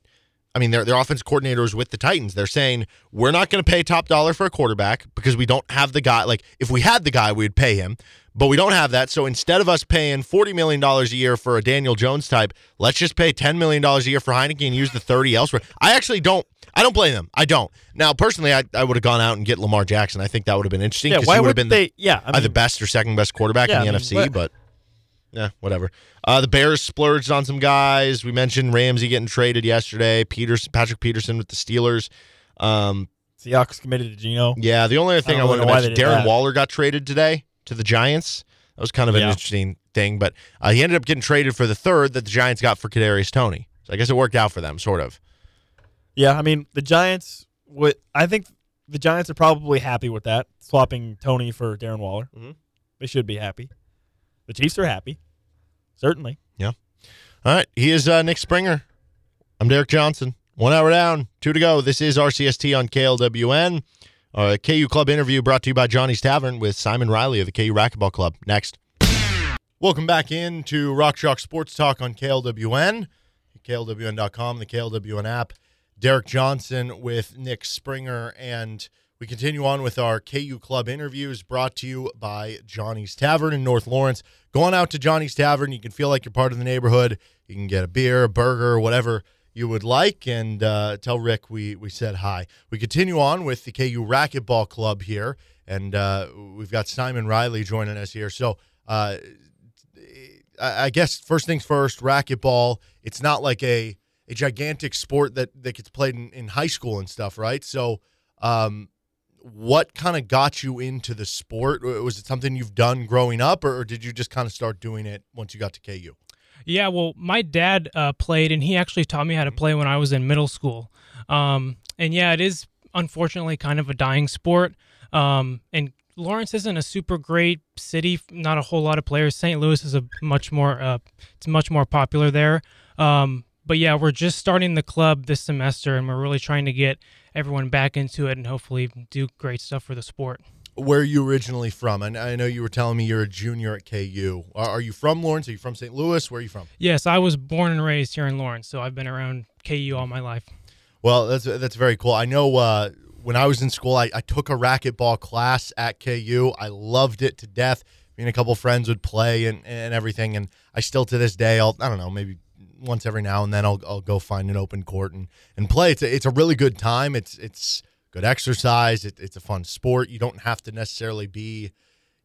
I mean. Their their offense coordinators with the Titans. They're saying we're not going to pay top dollar for a quarterback because we don't have the guy. Like if we had the guy, we'd pay him, but we don't have that. So instead of us paying forty million dollars a year for a Daniel Jones type, let's just pay ten million dollars a year for Heinicke and use the thirty elsewhere. I actually don't. I don't blame them. I don't. Now, personally, I, I would have gone out and get Lamar Jackson. I think that would have been interesting yeah. because Why he would have been they? yeah, I the, either best or second best quarterback Yeah, in the I mean, NFC. but yeah, whatever. Uh, the Bears splurged on some guys. We mentioned Ramsey getting traded yesterday. Peters, Patrick Peterson with the Steelers. Um, Seahawks committed to Geno. yeah, the only other thing I, don't wanted to know why they mention, Darren that. Waller got traded today to the Giants. That was kind of an Yeah. interesting thing, but uh, he ended up getting traded for the third that the Giants got for Kadarius Toney. So I guess it worked out for them, sort of. Yeah, I mean the Giants. Would I think the Giants are probably happy with that swapping Toney for Darren Waller. Mhm. They should be happy. The Chiefs are happy, certainly. Yeah. All right, he is uh, Nick Springer. I'm Derek Johnson. One hour down, two to go. This is RCST on KLWN. Uh, KU Club interview brought to you by Johnny's Tavern with Simon Riley of the KU Racquetball Club. Next. Welcome back in to Rock Chalk Sports Talk on KLWN, KLWN.com, the KLWN app. Derek Johnson with Nick Springer, and we continue on with our KU Club interviews brought to you by Johnny's Tavern in North Lawrence. Go on out to Johnny's Tavern. You can feel like you're part of the neighborhood. You can get a beer, a burger, whatever you would like, and uh, tell Rick we we said hi. We continue on with the KU Racquetball Club here, and uh, we've got Simon Riley joining us here. So. Uh, I guess first things first, racquetball. It's not like a a gigantic sport that that gets played in, in high school and stuff, right? So, um, what kind of got you into the sport? Was it something you've done growing up, or, or did you just kind of start doing it once you got to KU? Yeah, well, my dad uh, played, and he actually taught me how to play when I was in middle school. Um, and yeah, it is unfortunately kind of a dying sport. Um, and Lawrence isn't a super great city, not a whole lot of players. St. Louis is a much more, uh, it's much more popular there. Um, but yeah, we're just starting the club this semester, and we're really trying to get everyone back into it and hopefully do great stuff for the sport. Where are you originally from? And I know you were telling me you're a junior at KU. Are, are you from Lawrence? Are you from St. Louis? Where are you from? Yes, I was born and raised here in Lawrence, so I've been around KU all my life. Well, that's that's very cool. I know uh, when I was in school, I, I took a racquetball class at KU. I loved it to death. Me and a couple friends would play and, and everything, and I still to this day, I'll I don't know, maybe once every now and then I'll, I'll go find an open court and, and play. It's a, it's a really good time. It's it's good exercise. It, it's a fun sport. You don't have to necessarily be,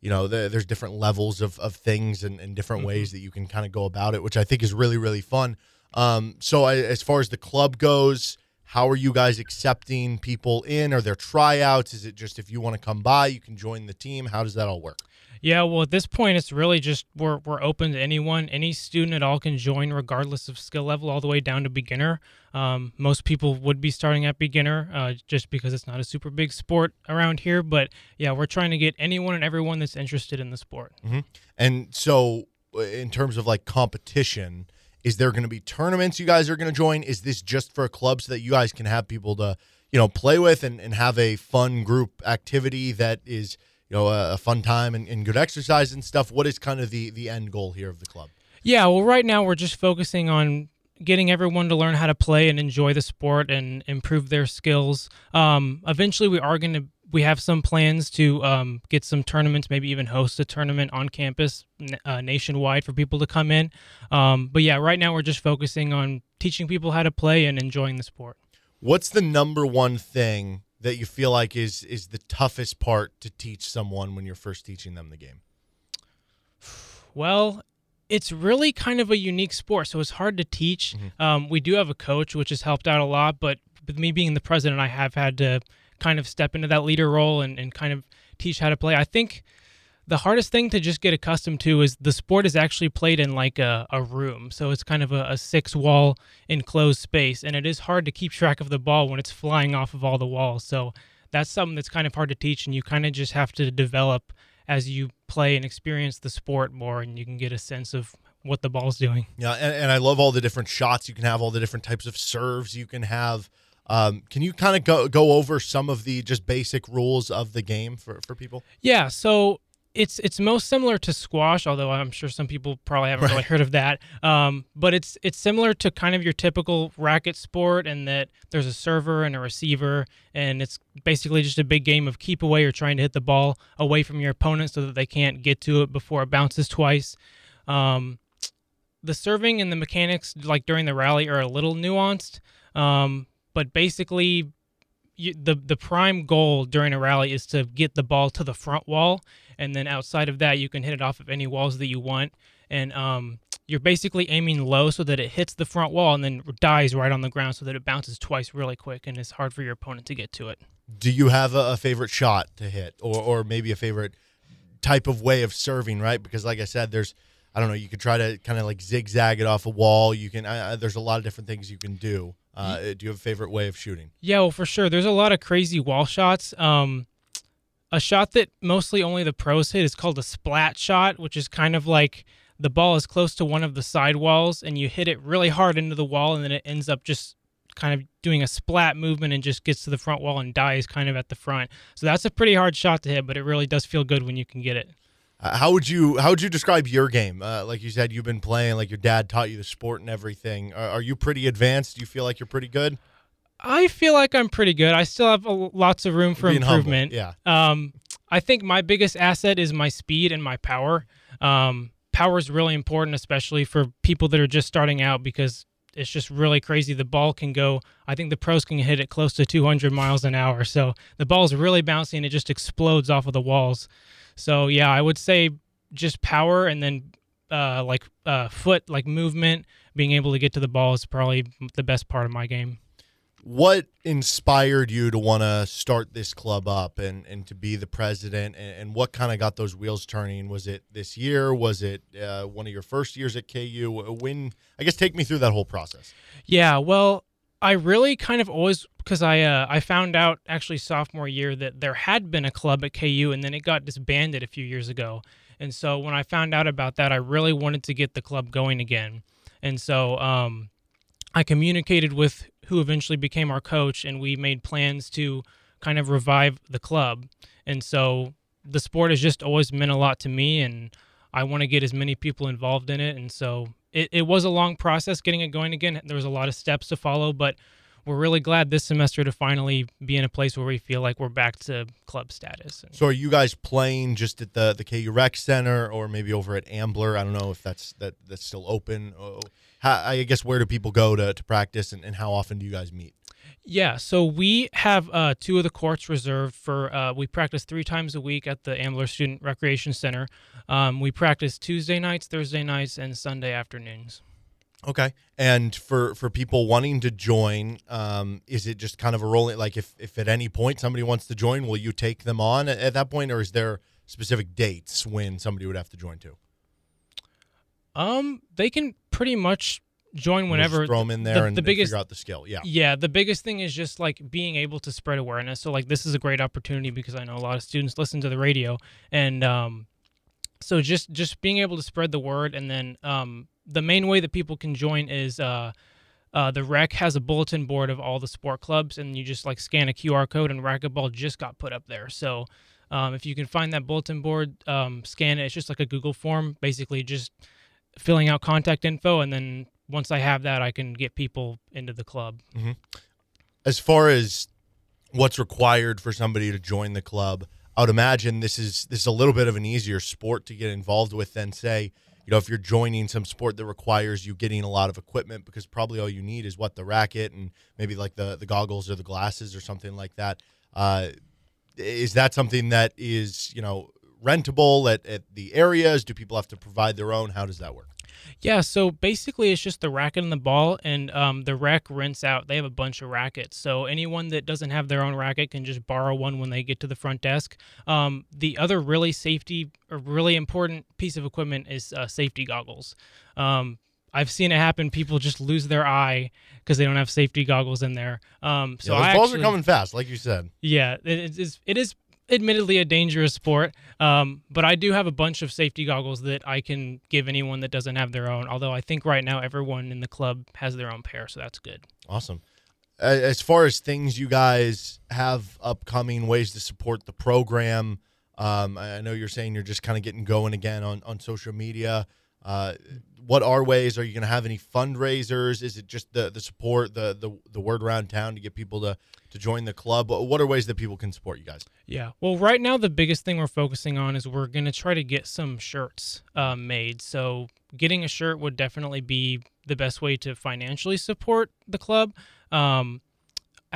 you know, the, there's different levels of, of things and, and different ways that you can kind of go about it, which I think is really really fun. Um, so I, as far as the club goes, how are you guys accepting people in? Are there tryouts? Is it just if you want to come by, you can join the team? How does that all work? Yeah, well, at this point, it's really just we're we're open to anyone. Any student at all can join, regardless of skill level, all the way down to beginner. Um, most people would be starting at beginner, uh, just because it's not a super big sport around here. But yeah, we're trying to get anyone and everyone that's interested in the sport. And so, uh, in terms of like competition, is there going to be tournaments you guys are going to join? Is this just for clubs so that you guys can have people to, you know, play with and, and have a fun group activity that is, you know, a, a fun time and, and good exercise and stuff? What is kind of the the end goal here of the club? Yeah, well, right now we're just focusing on getting everyone to learn how to play and enjoy the sport and improve their skills. Um, eventually, we are going to we have some plans to um, get some tournaments, maybe even host a tournament on campus uh, nationwide for people to come in. Um, but yeah, right now we're just focusing on teaching people how to play and enjoying the sport. What's the number one thing that you feel like is is the toughest part to teach someone when you're first teaching them the game? Well, it's really kind of a unique sport, so it's hard to teach. Mm-hmm. Um, we do have a coach, which has helped out a lot, but with me being the president, I have had to kind of step into that leader role and, and kind of teach how to play. I think the hardest thing to just get accustomed to is the sport is actually played in like a, a room. So it's kind of a, a six wall enclosed space, and it is hard to keep track of the ball when it's flying off of all the walls. So that's something that's kind of hard to teach, and you kind of just have to develop as you play and experience the sport more, and you can get a sense of what the ball's doing. Yeah, and, and I love all the different shots you can have, all the different types of serves you can have. Um, can you kind of go go over some of the just basic rules of the game for, for people? Yeah, so it's it's most similar to squash, although I'm sure some people probably haven't right. really heard of that. Um, but it's it's similar to kind of your typical racket sport, in that there's a server and a receiver, and it's basically just a big game of keep away or trying to hit the ball away from your opponent so that they can't get to it before it bounces twice. Um, the serving and the mechanics, like during the rally, are a little nuanced. Um, but basically you, the the prime goal during a rally is to get the ball to the front wall, and then outside of that, you can hit it off of any walls that you want, and um, you're basically aiming low so that it hits the front wall and then dies right on the ground, so that it bounces twice really quick, and it's hard for your opponent to get to it. Do you have a, a favorite shot to hit, or or maybe a favorite type of way of serving? Right, because like I said, there's I don't know. You could try to kind of like zigzag it off a wall. You can. Uh, there's a lot of different things you can do. Uh, do you have a favorite way of shooting? Yeah, well, for sure. There's a lot of crazy wall shots. Um, a shot that mostly only the pros hit is called a splat shot, which is kind of like the ball is close to one of the side walls and you hit it really hard into the wall and then it ends up just kind of doing a splat movement and just gets to the front wall and dies kind of at the front. So that's a pretty hard shot to hit, but it really does feel good when you can get it. Uh, how would you how would you describe your game? Uh, like you said, you've been playing. Like your dad taught you the sport and everything. Are, are, you pretty advanced? Do you feel like you're pretty good? I feel like I'm pretty good. I still have a, lots of room for Being improvement. Humble, yeah. Um, I think my biggest asset is my speed and my power. Um, power is really important, especially for people that are just starting out, because it's just really crazy. The ball can go. I think the pros can hit it close to 200 miles an hour. So the ball is really bouncy and it just explodes off of the walls. So yeah, I would say just power and then uh, like uh, foot, like movement, being able to get to the ball is probably the best part of my game. What inspired you to want to start this club up and, and to be the president? And, and what kind of got those wheels turning? Was it this year? Was it uh, one of your first years at KU? When I guess take me through that whole process. Yeah, well, I really kind of always because I uh, I found out actually sophomore year that there had been a club at KU and then it got disbanded a few years ago. And so when I found out about that, I really wanted to get the club going again. And so um, I communicated with who eventually became our coach, and we made plans to kind of revive the club. And so the sport has just always meant a lot to me, and I want to get as many people involved in it. And so it, it was a long process getting it going again. There was a lot of steps to follow, but we're really glad this semester to finally be in a place where we feel like we're back to club status. So, are you guys playing just at the the KU Rec Center, or maybe over at Ambler? I don't know if that's that that's still open. Oh, how, I guess where do people go to to practice, and, and how often do you guys meet? Yeah, so we have uh, two of the courts reserved for. Uh, we practice three times a week at the Ambler Student Recreation Center. Um, we practice Tuesday nights, Thursday nights, and Sunday afternoons. Okay, and for for people wanting to join, um, is it just kind of a rolling? Like, if if at any point somebody wants to join, will you take them on at, at that point, or is there specific dates when somebody would have to join too? Um, they can pretty much join whenever. throw them in there the, and, the biggest, figure out the skill. Yeah. Yeah. The biggest thing is just like being able to spread awareness. So like this is a great opportunity because I know a lot of students listen to the radio and um, so just just being able to spread the word and then um, the main way that people can join is uh, uh, the rec has a bulletin board of all the sport clubs and you just like scan a QR code and racquetball just got put up there. So um, if you can find that bulletin board, um, scan it. It's just like a Google form, basically just filling out contact info and then once I have that, I can get people into the club. as far as what's required for somebody to join the club, I would imagine this is this is a little bit of an easier sport to get involved with than say, you know, if you're joining some sport that requires you getting a lot of equipment because probably all you need is what the racket and maybe like the the goggles or the glasses or something like that. Uh, is that something that is you know rentable at, at the areas? Do people have to provide their own? How does that work? Yeah, so basically it's just the racket and the ball, and um, the rec rents out. They have a bunch of rackets, so anyone that doesn't have their own racket can just borrow one when they get to the front desk. Um, the other really safety, or really important piece of equipment is uh, safety goggles. Um, I've seen it happen. People just lose their eye because they don't have safety goggles in there. Um, so yeah, those I balls actually- are coming fast, like you said. yeah, it is. It is admittedly a dangerous sport, um, but I do have a bunch of safety goggles that I can give anyone that doesn't have their own. Although I think right now everyone in the club has their own pair, so that's good. Awesome. As far as things you guys have upcoming, ways to support the program, um, I know you're saying you're just kind of getting going again on, on social media. Uh, what are ways? Are you going to have any fundraisers? Is it just the, the support, the, the the word around town to get people to, to join the club? What are ways that people can support you guys? Yeah. Well, right now the biggest thing we're focusing on is we're gonna try to get some shirts uh, made. So getting a shirt would definitely be the best way to financially support the club. Um,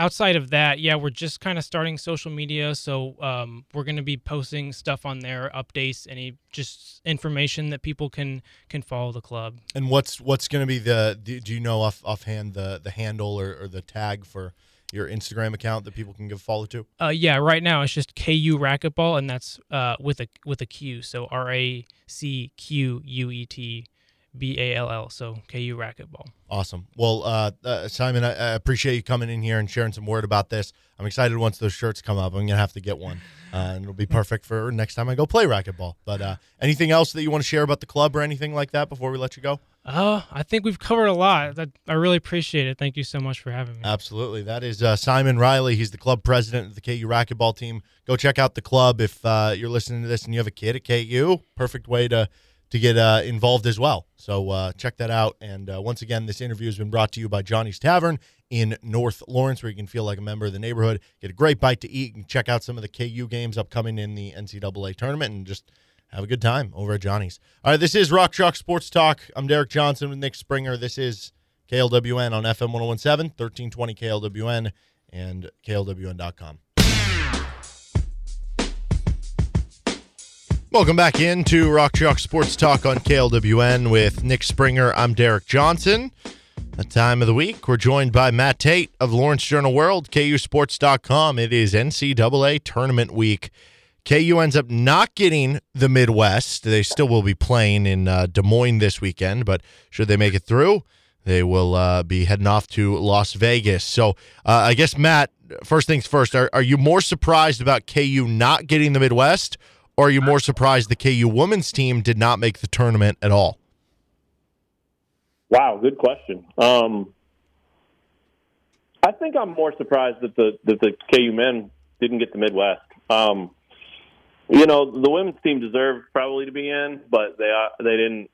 outside of that, yeah, we're just kind of starting social media, so um, we're going to be posting stuff on there, updates, any just information that people can can follow the club. And what's what's going to be the? Do you know off offhand the the handle or, or the tag for your Instagram account that people can give follow to? Uh, yeah, right now it's just KU racquetball, and that's uh, with a with a Q, so R A C Q U E T B A L L, so KU racquetball. Awesome. Well, uh, uh, Simon, I, I appreciate you coming in here and sharing some word about this. I'm excited once those shirts come up. I'm gonna have to get one, uh, and it'll be perfect for next time I go play racquetball. But uh, anything else that you want to share about the club or anything like that before we let you go? Uh, I think we've covered a lot. That I really appreciate it. Thank you so much for having me. Absolutely. That is uh, Simon Riley. He's the club president of the KU racquetball team. Go check out the club if uh, you're listening to this and you have a kid at KU. Perfect way to to get uh, involved as well. So uh, check that out. And uh, once again, this interview has been brought to you by Johnny's Tavern in North Lawrence, where you can feel like a member of the neighborhood, get a great bite to eat, and check out some of the KU games upcoming in the NCAA tournament, and just have a good time over at Johnny's. All right, this is Rock Chalk Sports Talk. I'm Derek Johnson with Nick Springer. This is KLWN on FM 1017, 1320 KLWN, and KLWN.com. Welcome back into Rock Chalk Sports Talk on KLWN with Nick Springer. I'm Derek Johnson. A time of the week, we're joined by Matt Tait of Lawrence Journal World, KUSports.com. It is NCAA Tournament Week. KU ends up not getting the Midwest. They still will be playing in uh, Des Moines this weekend, but should they make it through, they will uh, be heading off to Las Vegas. So uh, I guess, Matt, first things first, are, are you more surprised about KU not getting the Midwest, or are you more surprised the KU women's team did not make the tournament at all? Wow, good question. Um, I think I'm more surprised that the that the KU men didn't get the Midwest. Um, you know, the women's team deserved probably to be in, but they uh, they didn't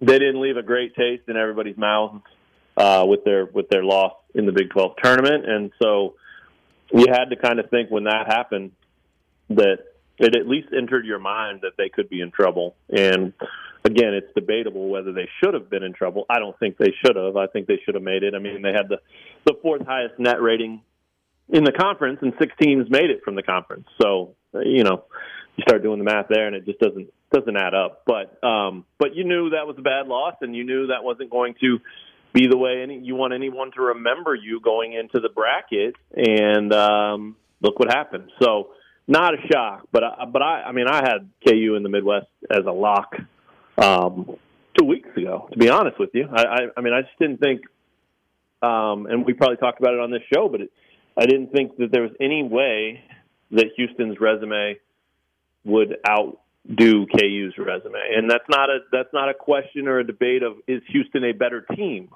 they didn't leave a great taste in everybody's mouths uh, with their with their loss in the Big 12 tournament, and so we had to kind of think when that happened that it at least entered your mind that they could be in trouble. And again, it's debatable whether they should have been in trouble. I don't think they should have. I think they should have made it. I mean, they had the the fourth highest net rating in the conference, and six teams made it from the conference. So you know, you start doing the math there, and it just doesn't doesn't add up. But um, but you knew that was a bad loss, and you knew that wasn't going to be the way any you want anyone to remember you going into the bracket. And um, look what happened. So not a shock, but I, but I I mean I had KU in the Midwest as a lock um, two weeks ago. To be honest with you, I I, I mean I just didn't think. Um, and we probably talked about it on this show, but it, I didn't think that there was any way that Houston's resume would outdo KU's resume, and that's not a that's not a question or a debate of is Houston a better team.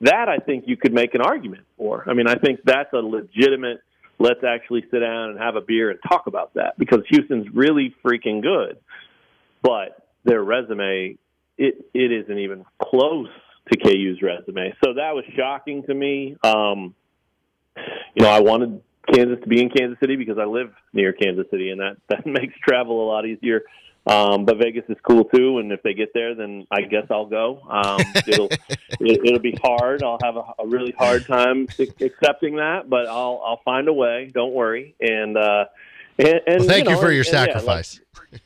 That I think you could make an argument for. I mean, I think that's a legitimate. Let's actually sit down and have a beer and talk about that because Houston's really freaking good, but their resume it it isn't even close to KU's resume. So that was shocking to me. Um, you know, I wanted Kansas to be in Kansas City because I live near Kansas City, and that that makes travel a lot easier. Um, but Vegas is cool too, and if they get there, then I guess I'll go. Um, it'll it, it'll be hard. I'll have a, a really hard time accepting that, but I'll I'll find a way. Don't worry. And uh, and, and well, thank you, you, know, for your and, sacrifice. Yeah,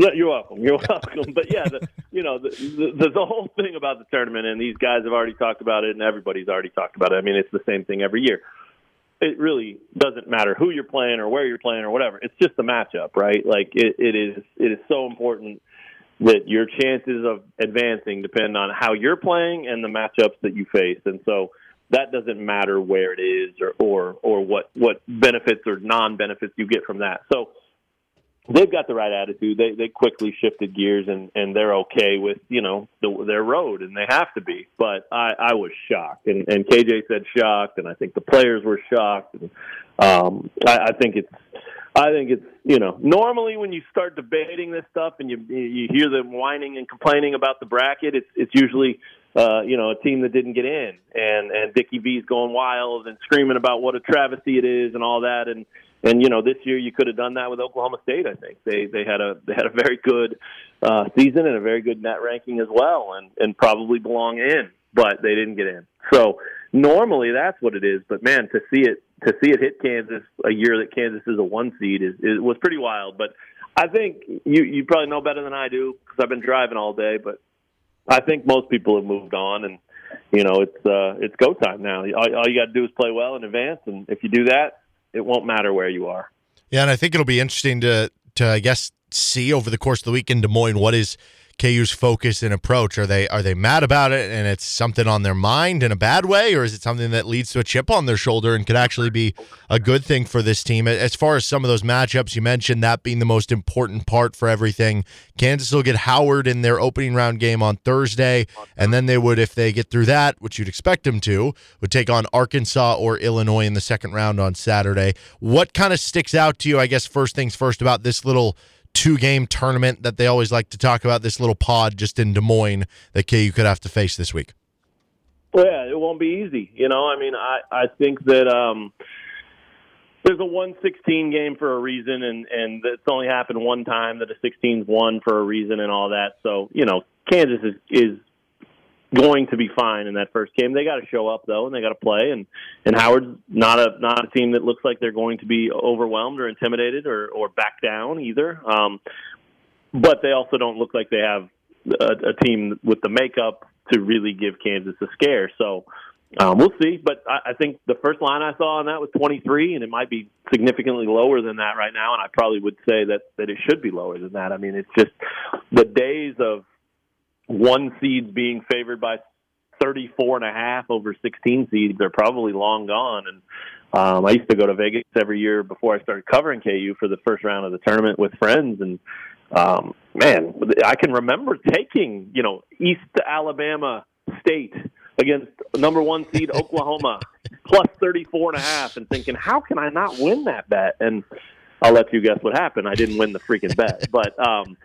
like, you're welcome. You're welcome. But yeah, the, you know, the, the the whole thing about the tournament, and these guys have already talked about it, and everybody's already talked about it. I mean, it's the same thing every year it really doesn't matter who you're playing or where you're playing or whatever. It's just a matchup, right? Like it, it is it is so important that your chances of advancing depend on how you're playing and the matchups that you face. And so that doesn't matter where it is or or, or what what benefits or non benefits you get from that. So they've got the right attitude. They they quickly shifted gears and and they're okay with you know the, their road and they have to be. But I I was shocked and and KJ said shocked and I think the players were shocked and um I, I think it's. I think it's you know normally when you start debating this stuff and you you hear them whining and complaining about the bracket, it's it's usually uh, you know a team that didn't get in and and Dickie V's going wild and screaming about what a travesty it is and all that and and you know this year you could have done that with Oklahoma State. I think they they had a they had a very good uh, season and a very good net ranking as well, and and probably belong in, but they didn't get in. So normally that's what it is. But man, to see it to see it hit Kansas a year that Kansas is a one seed is, is was pretty wild. But I think you you probably know better than I do because I've been driving all day. But I think most people have moved on and. You know, it's uh, it's go time now. All, all you got to do is play well in advance, and if you do that, it won't matter where you are. Yeah, and I think it'll be interesting to to I guess see over the course of the week in Des Moines what is KU's focus and approach? Are they are they mad about it and it's something on their mind in a bad way, or is it something that leads to a chip on their shoulder and could actually be a good thing for this team? As far as some of those matchups you mentioned, that being the most important part for everything. Kansas will get Howard in their opening round game on Thursday, and then they would, if they get through that, which you'd expect them to, would take on Arkansas or Illinois in the second round on Saturday. What kind of sticks out to you? I guess first things first about this little two game tournament that they always like to talk about, this little pod just in Des Moines that KU could have to face this week? Well, yeah, it won't be easy. You know, I mean, I, I think that um, there's a 116 game for a reason, and, and it's only happened one time that a 16's won for a reason and all that. So, you know, Kansas is, is going to be fine in that first game. They got to show up though, and they got to play. And and Howard's not a not a team that looks like they're going to be overwhelmed or intimidated or or back down either. Um, but they also don't look like they have a, a team with the makeup to really give Kansas a scare. So. Um, we'll see, but I, I think the first line I saw on that was 23, and it might be significantly lower than that right now. And I probably would say that that it should be lower than that. I mean, it's just the days of one seeds being favored by 34 and a half over 16 seeds are probably long gone. And um, I used to go to Vegas every year before I started covering KU for the first round of the tournament with friends. And um, man, I can remember taking, you know, East Alabama State against number one seed Oklahoma plus 34 and a half and thinking, how can I not win that bet? And I'll let you guess what happened. I didn't win the freaking bet, but, um,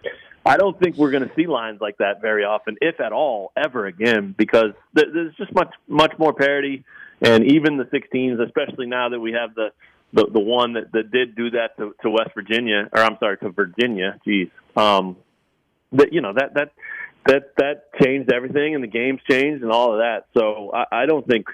I don't think we're going to see lines like that very often, if at all, ever again, because there's just much much more parity, and even the 16s, especially now that we have the the, the one that, that did do that to, to West Virginia, or I'm sorry, to Virginia. Geez, um, that you know that that that that changed everything, and the games changed, and all of that. So I, I don't think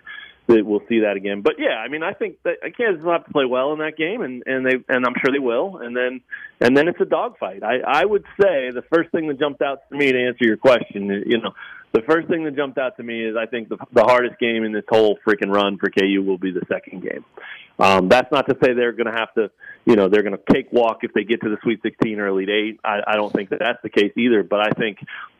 that we'll see that again. But yeah, I mean, I think that Kansas will have to play well in that game, and and they and I'm sure they will. And then and then it's a dogfight. I I would say the first thing that jumped out to me to answer your question, you know, the first thing that jumped out to me is I think the the hardest game in this whole freaking run for KU will be the second game. Um, that's not to say they're going to have to, you know, they're going to cakewalk if they get to the Sweet 16 or Elite Eight. I, I don't think that that's the case either. But I think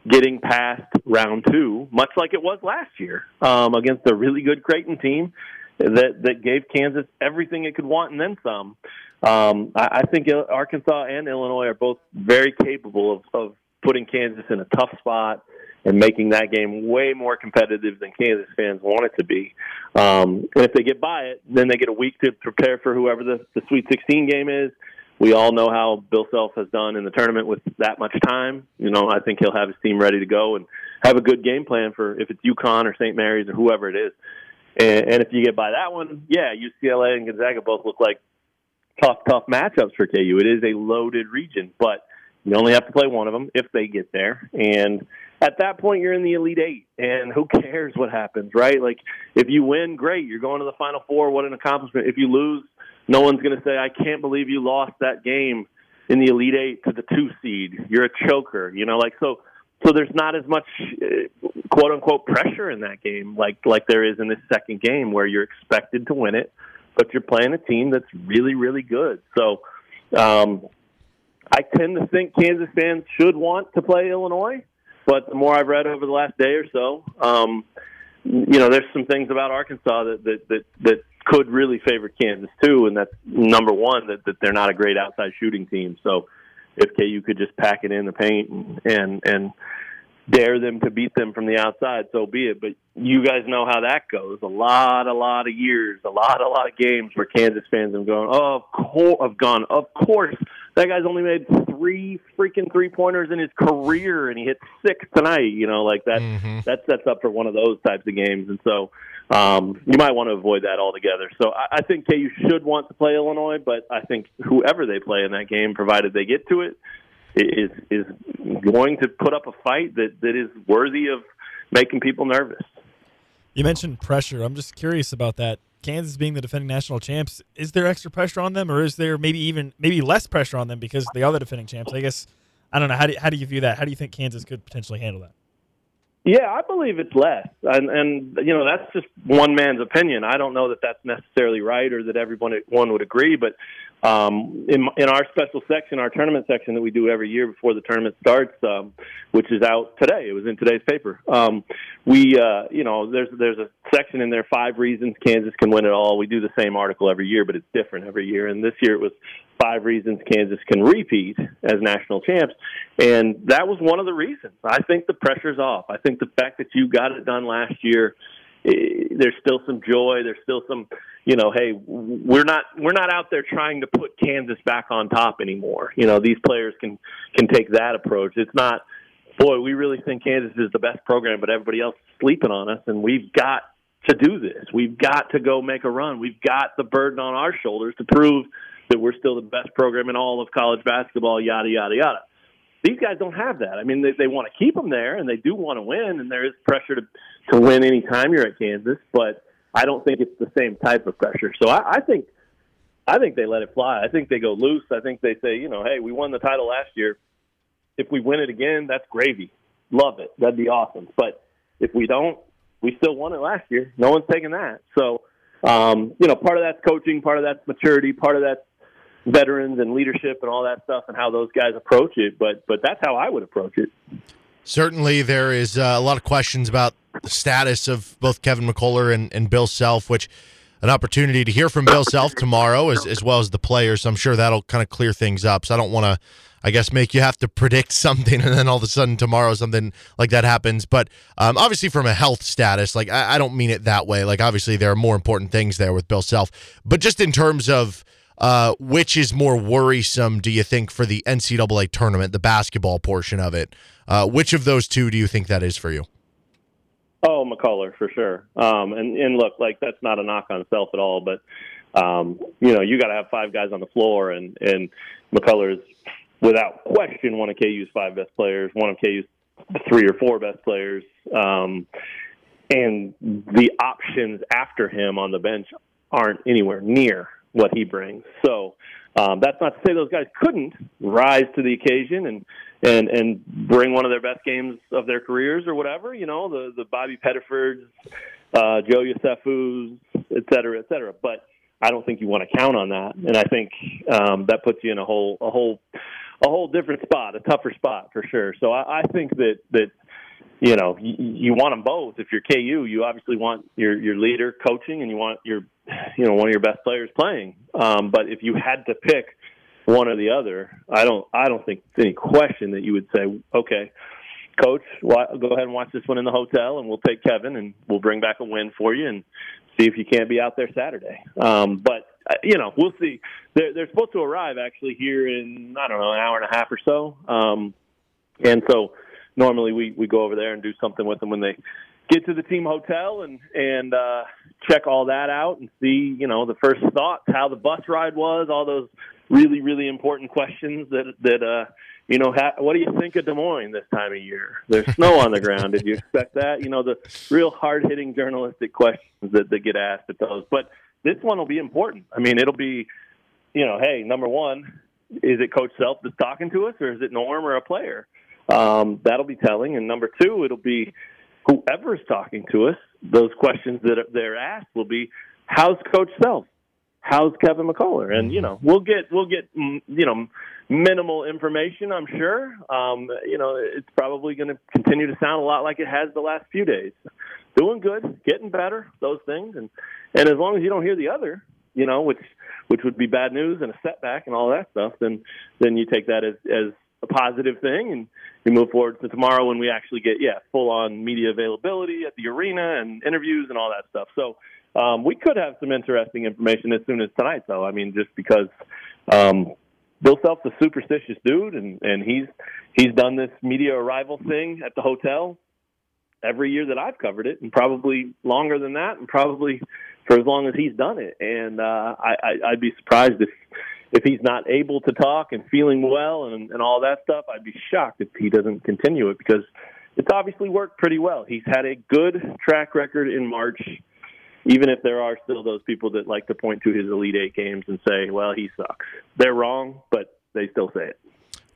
getting past round two, much like it was last year um, against a really good Creighton team that that gave Kansas everything it could want and then some. Um, I, I think Arkansas and Illinois are both very capable of, of putting Kansas in a tough spot and making that game way more competitive than Kansas fans want it to be. Um, and if they get by it, then they get a week to prepare for whoever the, the Sweet 16 game is. We all know how Bill Self has done in the tournament with that much time. You know, I think he'll have his team ready to go, and have a good game plan for if it's UConn or St. Mary's or whoever it is. And, and if you get by that one, yeah, UCLA and Gonzaga both look like tough, tough matchups for KU. It is a loaded region, but you only have to play one of them if they get there. And at that point, you're in the Elite Eight, and who cares what happens, right? Like, if you win, great. You're going to the Final Four. What an accomplishment. If you lose, no one's going to say, I can't believe you lost that game in the Elite Eight to the two seed. You're a choker, you know, like, so. So there's not as much uh, quote unquote pressure in that game like like there is in this second game where you're expected to win it, but you're playing a team that's really really good. So um, I tend to think Kansas fans should want to play Illinois, but the more I've read over the last day or so, um, you know, there's some things about Arkansas that that that, that could really favor Kansas too, and that's number one that, that they're not a great outside shooting team. So if KU could just pack it in the paint and and, and dare them to beat them from the outside, so be it. But you guys know how that goes. A lot, a lot of years, a lot, a lot of games where Kansas fans have gone, oh, of course, have gone, of course. That guy's only made three freaking three pointers in his career, and he hit six tonight. You know, like that. Mhm. That sets up for one of those types of games, and so um, you might want to avoid that altogether. So I, I think KU should want to play Illinois, but I think whoever they play in that game, provided they get to it, is is going to put up a fight that that is worthy of making people nervous. You mentioned pressure. I'm just curious about that. Kansas being the defending national champs, is there extra pressure on them, or is there maybe even maybe less pressure on them because they are the defending champs? I guess I don't know. How do how do you view that? How do you think Kansas could potentially handle that? Yeah, I believe it's less, and and you know that's just one man's opinion. I don't know that that's necessarily right or that everyone one would agree. But um, in in our special section, our tournament section that we do every year before the tournament starts, um, which is out today, it was in today's paper. Um, we uh, you know there's there's a section in there five reasons Kansas can win it all. We do the same article every year, but it's different every year. And this year it was five reasons Kansas can repeat as national champs. And that was one of the reasons. I think the pressure's off. I think the fact that you got it done last year, eh, there's still some joy. There's still some, you know, hey, we're not we're not out there trying to put Kansas back on top anymore. You know, these players can can take that approach. It's not, boy, we really think Kansas is the best program, but everybody else is sleeping on us, and we've got to do this. We've got to go make a run. We've got the burden on our shoulders to prove that we're still the best program in all of college basketball, yada, yada, yada. These guys don't have that. I mean, they, they want to keep them there and they do want to win, and there is pressure to, to win any time you're at Kansas, but I don't think it's the same type of pressure. So I, I think. I think they let it fly. I think they go loose. I think they say, you know, hey, we won the title last year. If we win it again, that's gravy. Love it. That'd be awesome. But if we don't, we still won it last year. No one's taking that. So, um, you know, part of that's coaching, part of that's maturity, part of that's veterans and leadership and all that stuff and how those guys approach it. But but that's how I would approach it. Certainly, there is uh, a lot of questions about the status of both Kevin McCullar and, and Bill Self, which an opportunity to hear from Bill Self tomorrow, as, as well as the players. I'm sure that'll kind of clear things up. So I don't want to, I guess, make you have to predict something and then all of a sudden tomorrow something like that happens. But um, obviously, from a health status, like I, I don't mean it that way. Like obviously, there are more important things there with Bill Self, but just in terms of uh, which is more worrisome, do you think, for the NCAA tournament, the basketball portion of it? Uh, which of those two do you think that is for you? Oh, McCullar for sure. Um, and and look, like that's not a knock on self at all, but um, you know you got to have five guys on the floor, and and McCullar is without question one of KU's five best players, one of KU's three or four best players, um, and the options after him on the bench aren't anywhere near what he brings. So um, that's not to say those guys couldn't rise to the occasion and and and bring one of their best games of their careers or whatever. You know, the the Bobby Pettifords, uh, Joe Yesufus, et cetera, et cetera. But I don't think you want to count on that, and I think um, that puts you in a whole a whole a whole different spot, a tougher spot for sure. So I, I think that that you know you, you want them both. If you're KU, you obviously want your your leader coaching, and you want your you know one of your best players playing. Um, but if you had to pick one or the other, I don't I don't think any question that you would say, okay, coach, go ahead and watch this one in the hotel, and we'll take Kevin, and we'll bring back a win for you, and see if you can't be out there Saturday. Um, but uh, you know, we'll see. They're, they're supposed to arrive actually here in I don't know an hour and a half or so, um, and so normally we we go over there and do something with them when they get to the team hotel and and uh, check all that out and see you know the first thoughts, how the bus ride was, all those really really important questions that that uh, you know ha- what do you think of Des Moines this time of year? There's snow on the ground. Did you expect that? You know the real hard hitting journalistic questions that that get asked at those, but. This one will be important. I mean, it'll be, you know, hey, number one, is it Coach Self that's talking to us, or is it Norm or a player? Um, that'll be telling. And number two, it'll be whoever's talking to us. Those questions that they're asked will be, "How's Coach Self? How's Kevin McCullar?" And you know, we'll get we'll get mm, you know minimal information. I'm sure. Um, you know, it's probably going to continue to sound a lot like it has the last few days. Doing good, getting better, those things, and and as long as you don't hear the other, you know, which which would be bad news and a setback and all that stuff, then then you take that as as a positive thing and we move forward to tomorrow when we actually get yeah full on media availability at the arena and interviews and all that stuff. So um, we could have some interesting information as soon as tonight, though. I mean, just because um, Bill Self's a superstitious dude, and and he's he's done this media arrival thing at the hotel every year that I've covered it, and probably longer than that, and probably for as long as he's done it. And uh, I, I, I'd be surprised if if he's not able to talk and feeling well and, and all that stuff. I'd be shocked if he doesn't continue it because it's obviously worked pretty well. He's had a good track record in March. Even if there are still those people that like to point to his Elite Eight games and say, well, he sucks. They're wrong, but they still say it.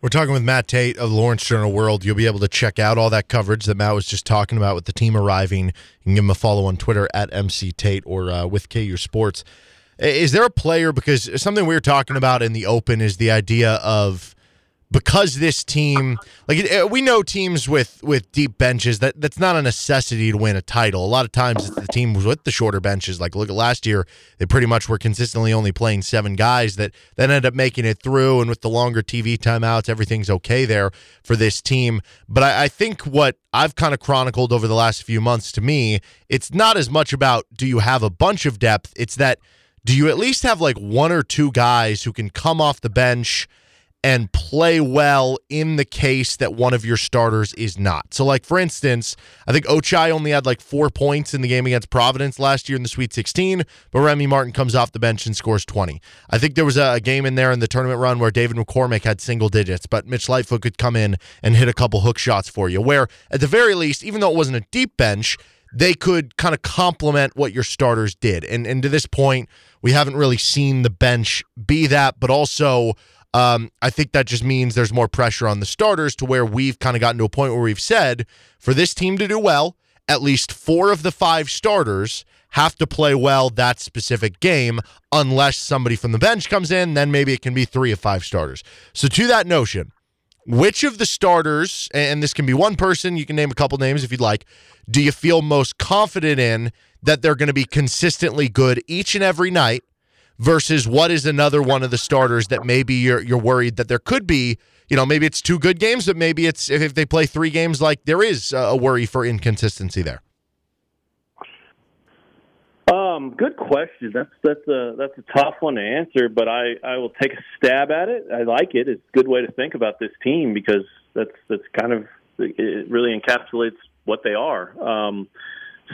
We're talking with Matt Tait of the Lawrence Journal World. You'll be able to check out all that coverage that Matt was just talking about with the team arriving. You can give him a follow on Twitter at MC Tait or uh, with KU Sports. Is there a player because something we were talking about in the open is the idea of because this team like we know teams with with deep benches that that's not a necessity to win a title. A lot of times it's the teams with the shorter benches. Like look at last year, they pretty much were consistently only playing seven guys that then ended up making it through. And with the longer TV timeouts, everything's okay there for this team. But I, I think what I've kind of chronicled over the last few months to me, it's not as much about do you have a bunch of depth. It's that do you at least have like one or two guys who can come off the bench and play well in the case that one of your starters is not. So, like for instance, I think Ochai only had like four points in the game against Providence last year in the Sweet 16, but Remy Martin comes off the bench and scores 20. I think there was a, game in there in the tournament run where David McCormack had single digits, but Mitch Lightfoot could come in and hit a couple hook shots for you. Where at the very least, even though it wasn't a deep bench, they could kind of complement what your starters did. And and to this point, we haven't really seen the bench be that, but also um, I think that just means there's more pressure on the starters to where we've kind of gotten to a point where we've said for this team to do well, at least four of the five starters have to play well that specific game unless somebody from the bench comes in, then maybe it can be three of five starters. So, to that notion, which of the starters, and this can be one person, you can name a couple names if you'd like, do you feel most confident in that they're going to be consistently good each and every night versus what is another one of the starters that maybe you're you're worried that there could be, you know, maybe it's two good games, but maybe it's if they play three games like there is a worry for inconsistency there. Um, good question. That's that's a that's a tough one to answer, but I I will take a stab at it. I like it. It's a good way to think about this team because that's that's kind of it really encapsulates what they are. Um,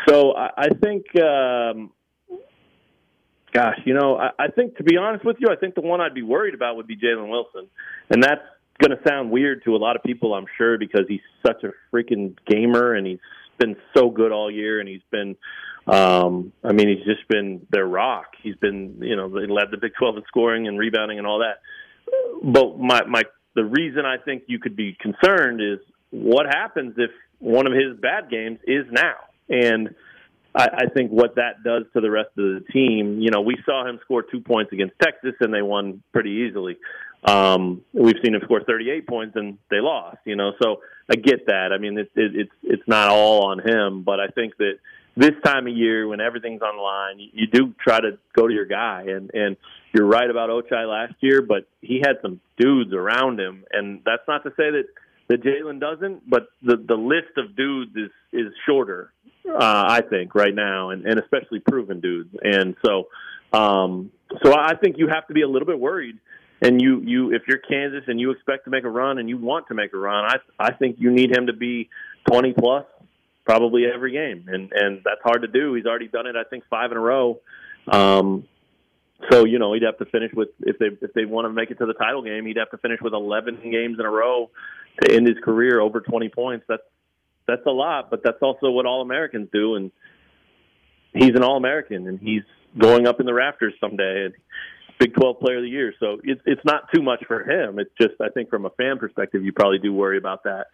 so I, I think, um, gosh, you know, I, I think to be honest with you, I think the one I'd be worried about would be Jalen Wilson, and that's going to sound weird to a lot of people, I'm sure, because he's such a freaking gamer and he's been so good all year, and he's been. Um, I mean, he's just been their rock. He's been, you know, they led the Big 12 in scoring and rebounding and all that. But my, my, the reason I think you could be concerned is what happens if one of his bad games is now. And I, I think what that does to the rest of the team, you know, we saw him score two points against Texas and they won pretty easily. Um, we've seen him score 38 points and they lost, you know, so I get that. I mean, it, it, it's, it's not all on him, but I think that this time of year when everything's on the line, you, you do try to go to your guy and, and you're right about Ochai last year, but he had some dudes around him. And that's not to say that, that Jalen doesn't, but the the list of dudes is is shorter, uh, I think, right now, and, and especially proven dudes. And so, um, so I think you have to be a little bit worried and you you if you're Kansas and you expect to make a run and you want to make a run, I I think you need him to be 20 plus probably every game, and and that's hard to do. He's already done it, I think, five in a row. Um, so you know he'd have to finish with if they if they want to make it to the title game, he'd have to finish with 11 games in a row to end his career over 20 points. That's that's a lot, but that's also what all Americans do, and he's an All American, and he's going up in the rafters someday. And Big 12 Player of the Year, so it's it's not too much for him. It's just I think from a fan perspective, you probably do worry about that.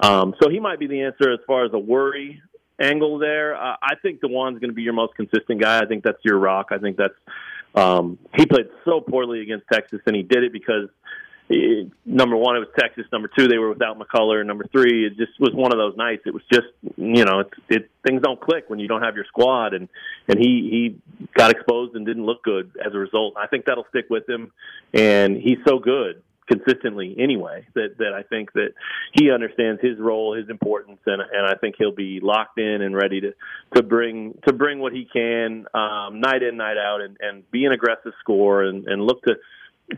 Um, so he might be the answer as far as a worry angle there. Uh, I think Dajuan's going to be your most consistent guy. I think that's your rock. I think that's um, he played so poorly against Texas, and he did it because it, number one, it was Texas. Number two, they were without McCullar. Number three, it just was one of those nights. It was just you know, it's, it things don't click when you don't have your squad, and and he he got exposed and didn't look good as a result. I think that'll stick with him, and he's so good consistently anyway that that I think that he understands his role, his importance, and and I think he'll be locked in and ready to to bring to bring what he can um, night in night out and and be an aggressive scorer and and look to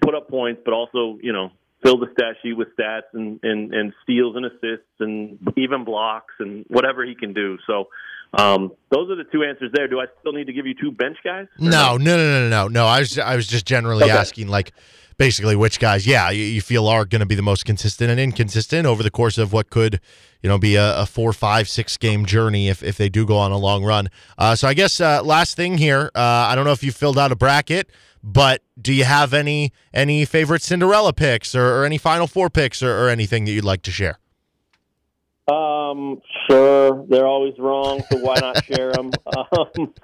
put up points, but also you know fill the stat sheet with stats and and and steals and assists and even blocks and whatever he can do. So. Um, those are the two answers there. Do I still need to give you two bench guys? No, no, no, no, no, no. I was I was just generally Okay. asking like basically which guys, yeah, you, you feel are going to be the most consistent and inconsistent over the course of what could, you know, be a, a four, five, six game journey if, if they do go on a long run. Uh, so I guess uh, last thing here, uh, I don't know if you filled out a bracket, but do you have any any favorite Cinderella picks or, or any Final Four picks or, or anything that you'd like to share? Um, sure, they're always wrong, so why not share them? Um,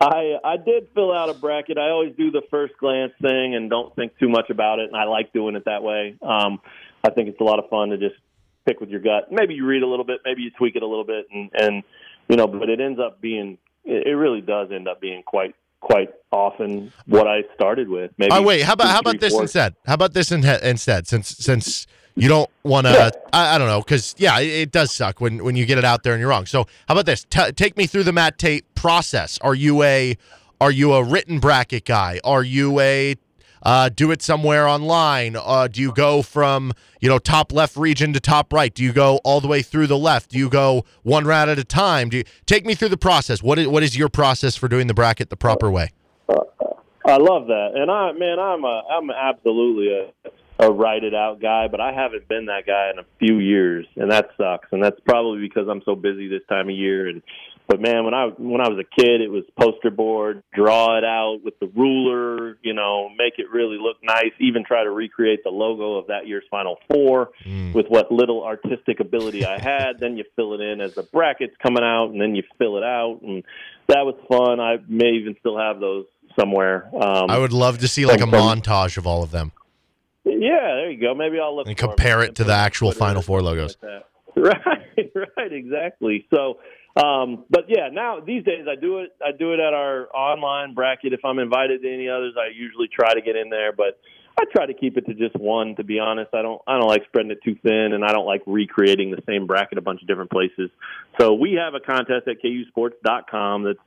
I I did fill out a bracket. I always do the first glance thing and don't think too much about it, and I like doing it that way. Um, I think it's a lot of fun to just pick with your gut. Maybe you read a little bit, maybe you tweak it a little bit, and and you know, but it ends up being it it really does end up being quite quite often what I started with. Maybe Oh wait, how about two, how about three, this four. instead? How about this in, instead? Since since you don't want to, I, I don't know, because yeah, it, it does suck when when you get it out there and you're wrong. So how about this? T- take me through the Matt Tait process. Are you a are you a written bracket guy? Are you a uh, do it somewhere online? Uh, do you go from you know top left region to top right? Do you go all the way through the left? Do you go one round at a time? Do you take me through the process? What is what is your process for doing the bracket the proper way? I love that, and I man, I'm a I'm absolutely a a write it out guy, but I haven't been that guy in a few years, and that sucks. And that's probably because I'm so busy this time of year. And but man, when I when I was a kid, it was poster board, draw it out with the ruler, you know, make it really look nice. Even try to recreate the logo of that year's Final Four with what little artistic ability I had. then you fill it in as the brackets coming out, and then you fill it out, and that was fun. I may even still have those somewhere. Um, I would love to see like a From- montage of all of them. yeah, there you go. Maybe I'll look And compare it to the actual Final Four logos. like. Right, right, exactly. So, um, but yeah, now these days I do it. I do it at our online bracket. If I'm invited to any others, I usually try to get in there, but I try to keep it to just one. To be honest, I don't. I don't like spreading it too thin, and I don't like recreating the same bracket a bunch of different places. So we have a contest at kusports.com that's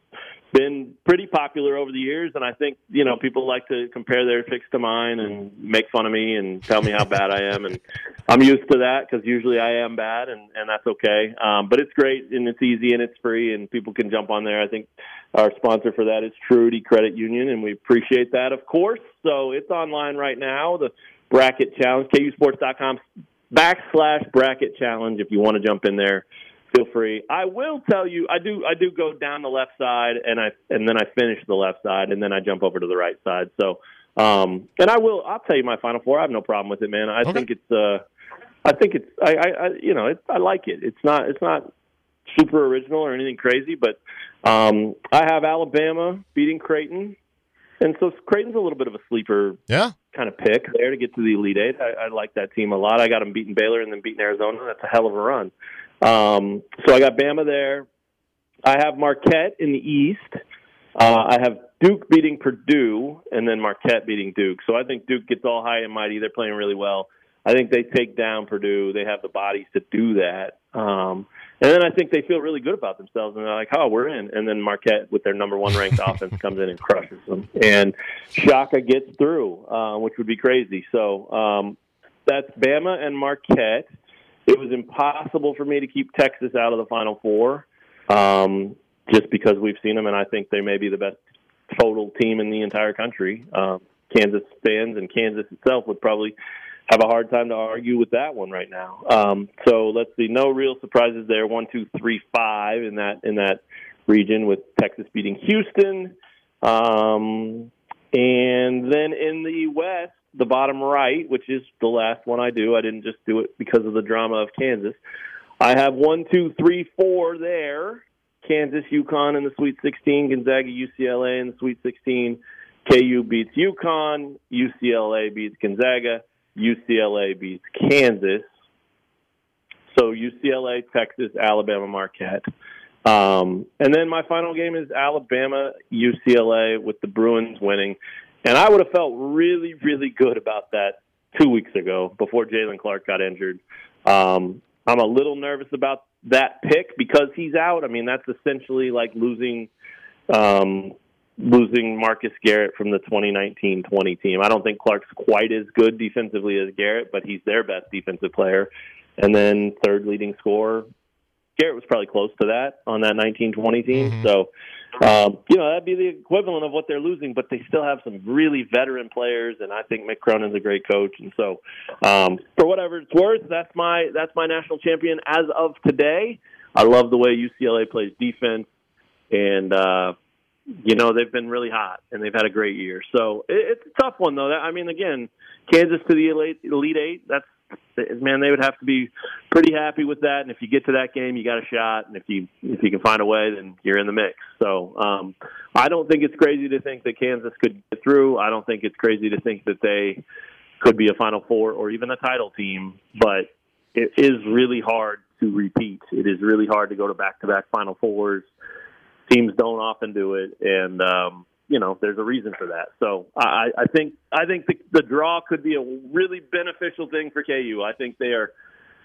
been pretty popular over the years, and I think you know people like to compare their picks to mine and make fun of me and tell me how bad I am, and I'm used to that because usually I am bad, and and that's okay. Um, but it's great and it's easy and it's free, and people can jump on there. I think our sponsor for that is Truity Credit Union, and we appreciate that, of course. So it's online right now. The bracket challenge, kusports.com backslash bracket challenge. If you want to jump in there, feel free. I will tell you, I do, I do go down the left side, and I and then I finish the left side, and then I jump over to the right side. So, um, and I will, I'll tell you my final four. I have no problem with it, man. I Okay. think it's, uh, I think it's, I, I, I you know, it, I like it. It's not, it's not super original or anything crazy, but um, I have Alabama beating Creighton, and so Creighton's a little bit of a sleeper Yeah. kind of pick there to get to the Elite Eight. I, I like that team a lot. I got them beating Baylor and then beating Arizona. That's a hell of a run. Um, so I got Bama there. I have Marquette in the East. Uh, I have Duke beating Purdue and then Marquette beating Duke. So I think Duke gets all high and mighty. They're playing really well. I think they take down Purdue. They have the bodies to do that. Um, And then I think they feel really good about themselves, and they're like, "Oh, we're in." And then Marquette, with their number one ranked offense, comes in and crushes them, and Shaka gets through, uh, which would be crazy. So um, that's Bama and Marquette. It was impossible for me to keep Texas out of the Final Four, um, just because we've seen them, and I think they may be the best total team in the entire country. Um, Kansas fans and Kansas itself would probably have a hard time to argue with that one right now. Um, so let's see, no real surprises there. One, two, three, five in that in that region with Texas beating Houston, um, and then in the West, the bottom right, which is the last one I do. I didn't just do it because of the drama of Kansas. I have one, two, three, four there. Kansas, UConn in the Sweet 16, Gonzaga, UCLA in the Sweet 16. KU beats UConn, UCLA beats Gonzaga, UCLA beats Kansas. So UCLA, Texas, Alabama, Marquette. Um, and then my final game is Alabama, UCLA with the Bruins winning. And I would have felt really, really good about that two weeks ago before Jaylen Clark got injured. Um, I'm a little nervous about that pick because he's out. I mean, that's essentially like losing um, losing Marcus Garrett from the 2019-20 team. I don't think Clark's quite as good defensively as Garrett, but he's their best defensive player. And then third leading scorer, Garrett was probably close to that on that 19-20 team. Mm-hmm. So, um, you know, that'd be the equivalent of what they're losing, but they still have some really veteran players, and I think Mick Cronin's a great coach. And so, um, for whatever it's worth, that's my that's my national champion as of today. I love the way UCLA plays defense, and uh, you know they've been really hot and they've had a great year. So it, it's a tough one though. I mean, again, Kansas to the elite, elite eight. That's man, they would have to be pretty happy with that. And if you get to that game, you got a shot. And if you if you can find a way, then you're in the mix. So um, I don't think it's crazy to think that Kansas could get through. I don't think it's crazy to think that they could be a Final Four or even a title team. But it is really hard to repeat. It is really hard to go to back to back Final Fours teams don't often do it, and um, you know there's a reason for that. So I, I think I think the, the draw could be a really beneficial thing for KU. I think they are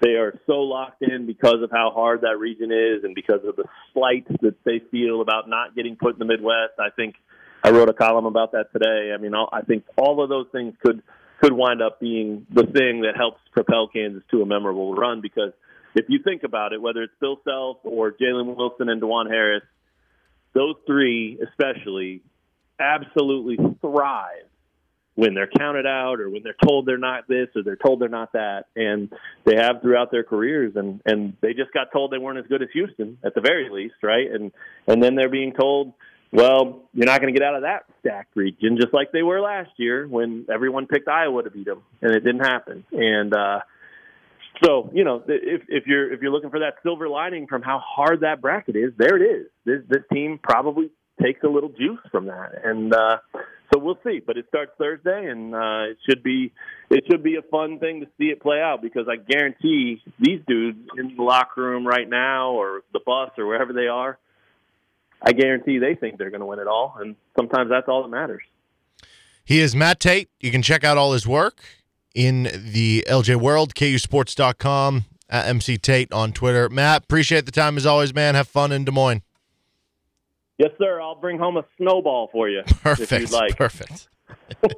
they are so locked in because of how hard that region is, and because of the slight that they feel about not getting put in the Midwest. I think I wrote a column about that today. I mean, I think all of those things could could wind up being the thing that helps propel Kansas to a memorable run because if you think about it, whether it's Bill Self or Jalen Wilson and Dajuan Harris, those three especially absolutely thrive when they're counted out or when they're told they're not this or they're told they're not that. And they have throughout their careers and and they just got told they weren't as good as Houston at the very least right? And and then they're being told well you're not going to get out of that stacked region just like they were last year when everyone picked Iowa to beat them and it didn't happen. And uh so you know, if if you're if you're looking for that silver lining from how hard that bracket is, there it is. This this team probably takes a little juice from that, and uh, so we'll see. But it starts Thursday, and uh, it should be it should be a fun thing to see it play out because I guarantee these dudes in the locker room right now, or the bus, or wherever they are, I guarantee they think they're going to win it all, and sometimes that's all that matters. He is Matt Tait. You can check out all his work in the LJ World, KUSports.com, at MC Tait on Twitter. Matt, appreciate the time as always, man. Have fun in Des Moines. Yes, sir. I'll bring home a snowball for you. Perfect. If you'd like. Perfect.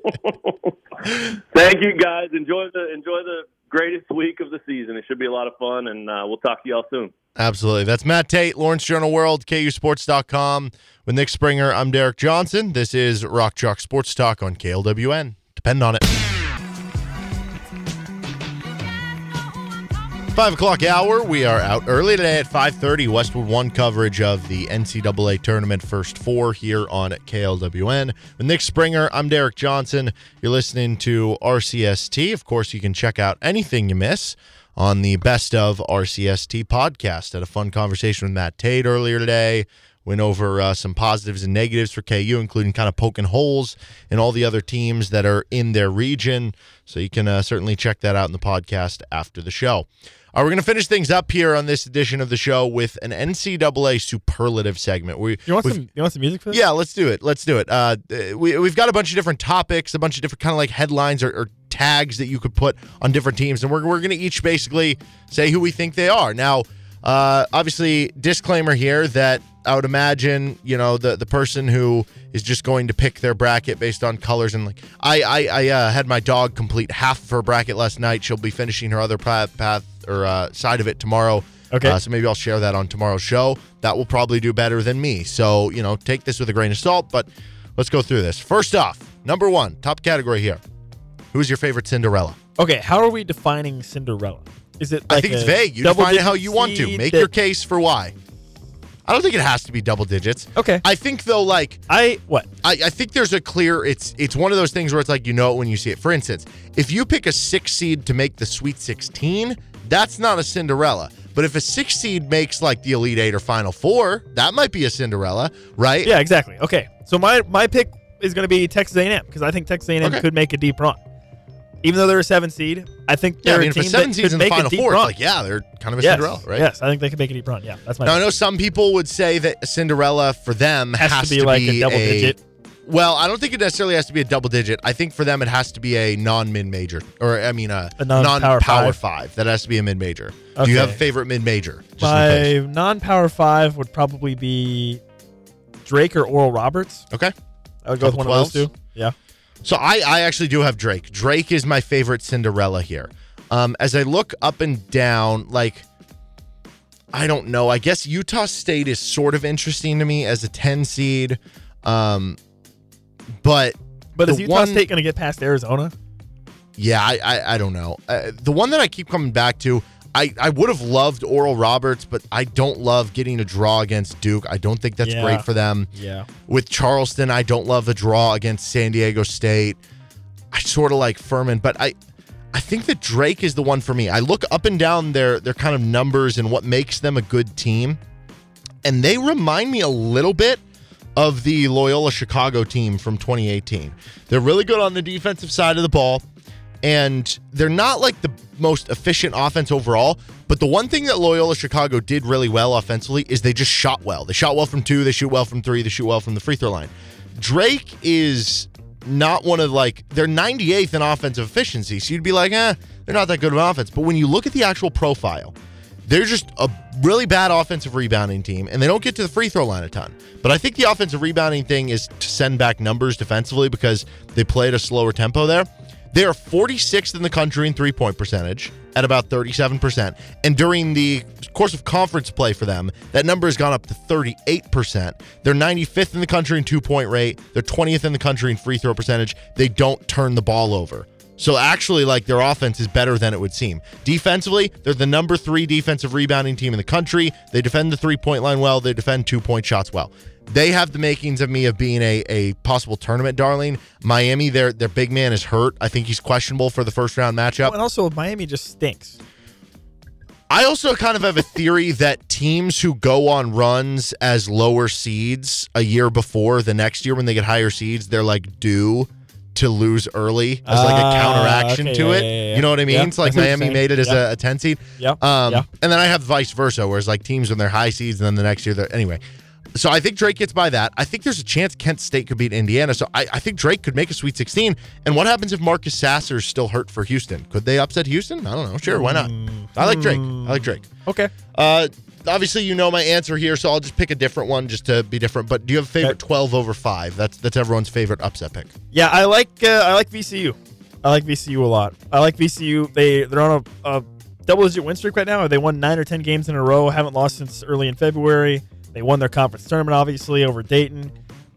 Thank you, guys. Enjoy the enjoy the greatest week of the season. It should be a lot of fun, and uh, we'll talk to y'all soon. Absolutely. That's Matt Tait, Lawrence Journal World, KUSports.com. With Nick Springer, I'm Derek Johnson. This is Rock Chalk Sports Talk on KLWN. Depend on it. Five o'clock hour. We are out early today at 5:30. Westwood One coverage of the NCAA tournament first four here on KLWN. With Nick Springer, I'm Derek Johnson. You're listening to RCST. Of course, you can check out anything you miss on the Best of RCST podcast. Had a fun conversation with Matt Tait earlier today. Went over uh, some positives and negatives for KU, including kind of poking holes in all the other teams that are in their region. So you can uh, certainly check that out in the podcast after the show. Right, we're going to finish things up here on this edition of the show with an NCAA superlative segment. We, you want some? You want some music for this? Yeah, let's do it. Let's do it. Uh, we we've got a bunch of different topics, a bunch of different kind of like headlines or, or tags that you could put on different teams, and we're we're going to each basically say who we think they are. Now, Uh, obviously, disclaimer here that I would imagine, you know, the the person who is just going to pick their bracket based on colors and like I I, I uh, had my dog complete half of her bracket last night. She'll be finishing her other path, path or uh, side of it tomorrow. Okay. Uh, so maybe I'll share that on tomorrow's show. That will probably do better than me. So you know, take this with a grain of salt. But let's go through this. First off, number one, top category here. Who's your favorite Cinderella? Okay, how are we defining Cinderella? Is it? Like I think it's vague. You define it how you want to. Make that- your case for why. I don't think it has to be double digits. Okay. I think though, like I what? I, I think there's a clear. It's it's one of those things where it's like you know it when you see it. For instance, if you pick a six seed to make the Sweet 16, that's not a Cinderella. But if a six seed makes like the Elite Eight or Final Four, that might be a Cinderella, right? Yeah, exactly. Okay, so my my pick is going to be Texas A&M because I think Texas A&M Okay. could make a deep run. Even though they're a seven seed, I think Yeah, they're I mean, a if a seven that could in the make Final a deep Four, run. like yeah, they're kind of a yes, Cinderella, right? Yes, I think they could make a deep run. Yeah, that's my. Now I know some people would say that Cinderella for them has, has, to be like a double digit. Well, I don't think it necessarily has to be a double digit. I think for them it has to be a non mid major, or I mean a, A non-power five. five. That has to be a mid major. Do you have a favorite mid major? My non-power five would probably be Drake or Oral Roberts. Okay. I would go with one Couple of those two. Yeah. So I, I actually do have Drake. Drake is my favorite Cinderella here. Um, as I look up and down, like I don't know. I guess Utah State is sort of interesting to me as a 10 seed. Um, but But is Utah one- State going to get past Arizona? Yeah, I I, I don't know. Uh, the one that I keep coming back to, I, I would have loved Oral Roberts, but I don't love getting a draw against Duke. I don't think that's Yeah. great for them. Yeah. With Charleston, I don't love the draw against San Diego State. I sort of like Furman, but I I think that Drake is the one for me. I look up and down their their kind of numbers and what makes them a good team, and they remind me a little bit of the Loyola Chicago team from 2018. They're really good on the defensive side of the ball, and they're not like the most efficient offense overall. But the one thing that Loyola Chicago did really well offensively is they just shot well. They shot well from two, they shoot well from three, they shoot well from the free throw line. Drake is not one of like they're 98th in offensive efficiency. So you'd be like, eh, they're not that good of an offense. But when you look at the actual profile, they're just a really bad offensive rebounding team, and they don't get to the free throw line a ton. But I think the offensive rebounding thing is to send back numbers defensively because they play at a slower tempo there. They are 46th in the country in three point percentage at about 37%. And during the course of conference play for them, that number has gone up to 38%. They're 95th in the country in two point rate. They're 20th in the country in free throw percentage. They don't turn the ball over. So actually, like their offense is better than it would seem. Defensively, they're the number three defensive rebounding team in the country. They defend the three point line well. They defend two point shots well. They have the makings of me of being a, a possible tournament darling. Miami, their their big man is hurt. I think he's questionable for the first round matchup. And also, Miami just stinks. I also kind of have a theory that teams who go on runs as lower seeds a year before the next year when they get higher seeds, they're like due to lose early as like a Ah, counteraction okay, to yeah, it. yeah, yeah, You know what I mean? It's like I see what you're Miami made it as a, a 10 seed. Yeah, Um. And then I have vice versa, whereas like teams when they're high seeds and then the next year they're anyway. So I think Drake gets by that. I think there's a chance Kent State could beat Indiana. So I, I think Drake could make a Sweet 16. And what happens if Marcus Sasser is still hurt for Houston? Could they upset Houston? I don't know. Sure, why not? I like Drake. I like Drake. Okay. Uh, obviously, you know my answer here, so I'll just pick a different one just to be different. But do you have a favorite Okay. 12 over 5? That's that's everyone's favorite upset pick. Yeah, I like uh, I like VCU. I like VCU a lot. I like VCU. They they're on a, a double digit win streak right now. They won nine or ten games in a row. Haven't lost since early in February. They won their conference tournament obviously over Dayton.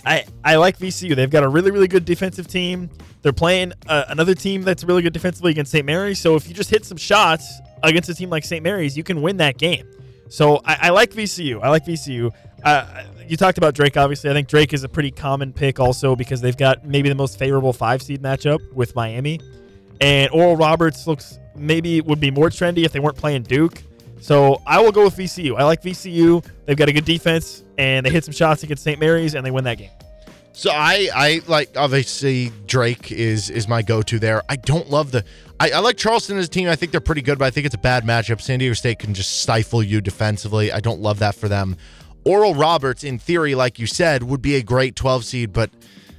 I I like VCU. They've got a really really good defensive team. They're playing uh, another team that's really good defensively against St. Mary's. So if you just hit some shots against a team like St. Mary's, you can win that game. So I, I like VCU. I like VCU. Uh, you talked about Drake, obviously. I think Drake is a pretty common pick also because they've got maybe the most favorable five seed matchup with Miami. And Oral Roberts looks maybe would be more trendy if they weren't playing Duke. So I will go with VCU. I like VCU. They've got a good defense and they hit some shots against St. Mary's and they win that game. So I I like obviously Drake is is my go to there. I don't love the I, I like Charleston as a team. I think they're pretty good, but I think it's a bad matchup. San Diego State can just stifle you defensively. I don't love that for them. Oral Roberts, in theory, like you said, would be a great 12 seed, but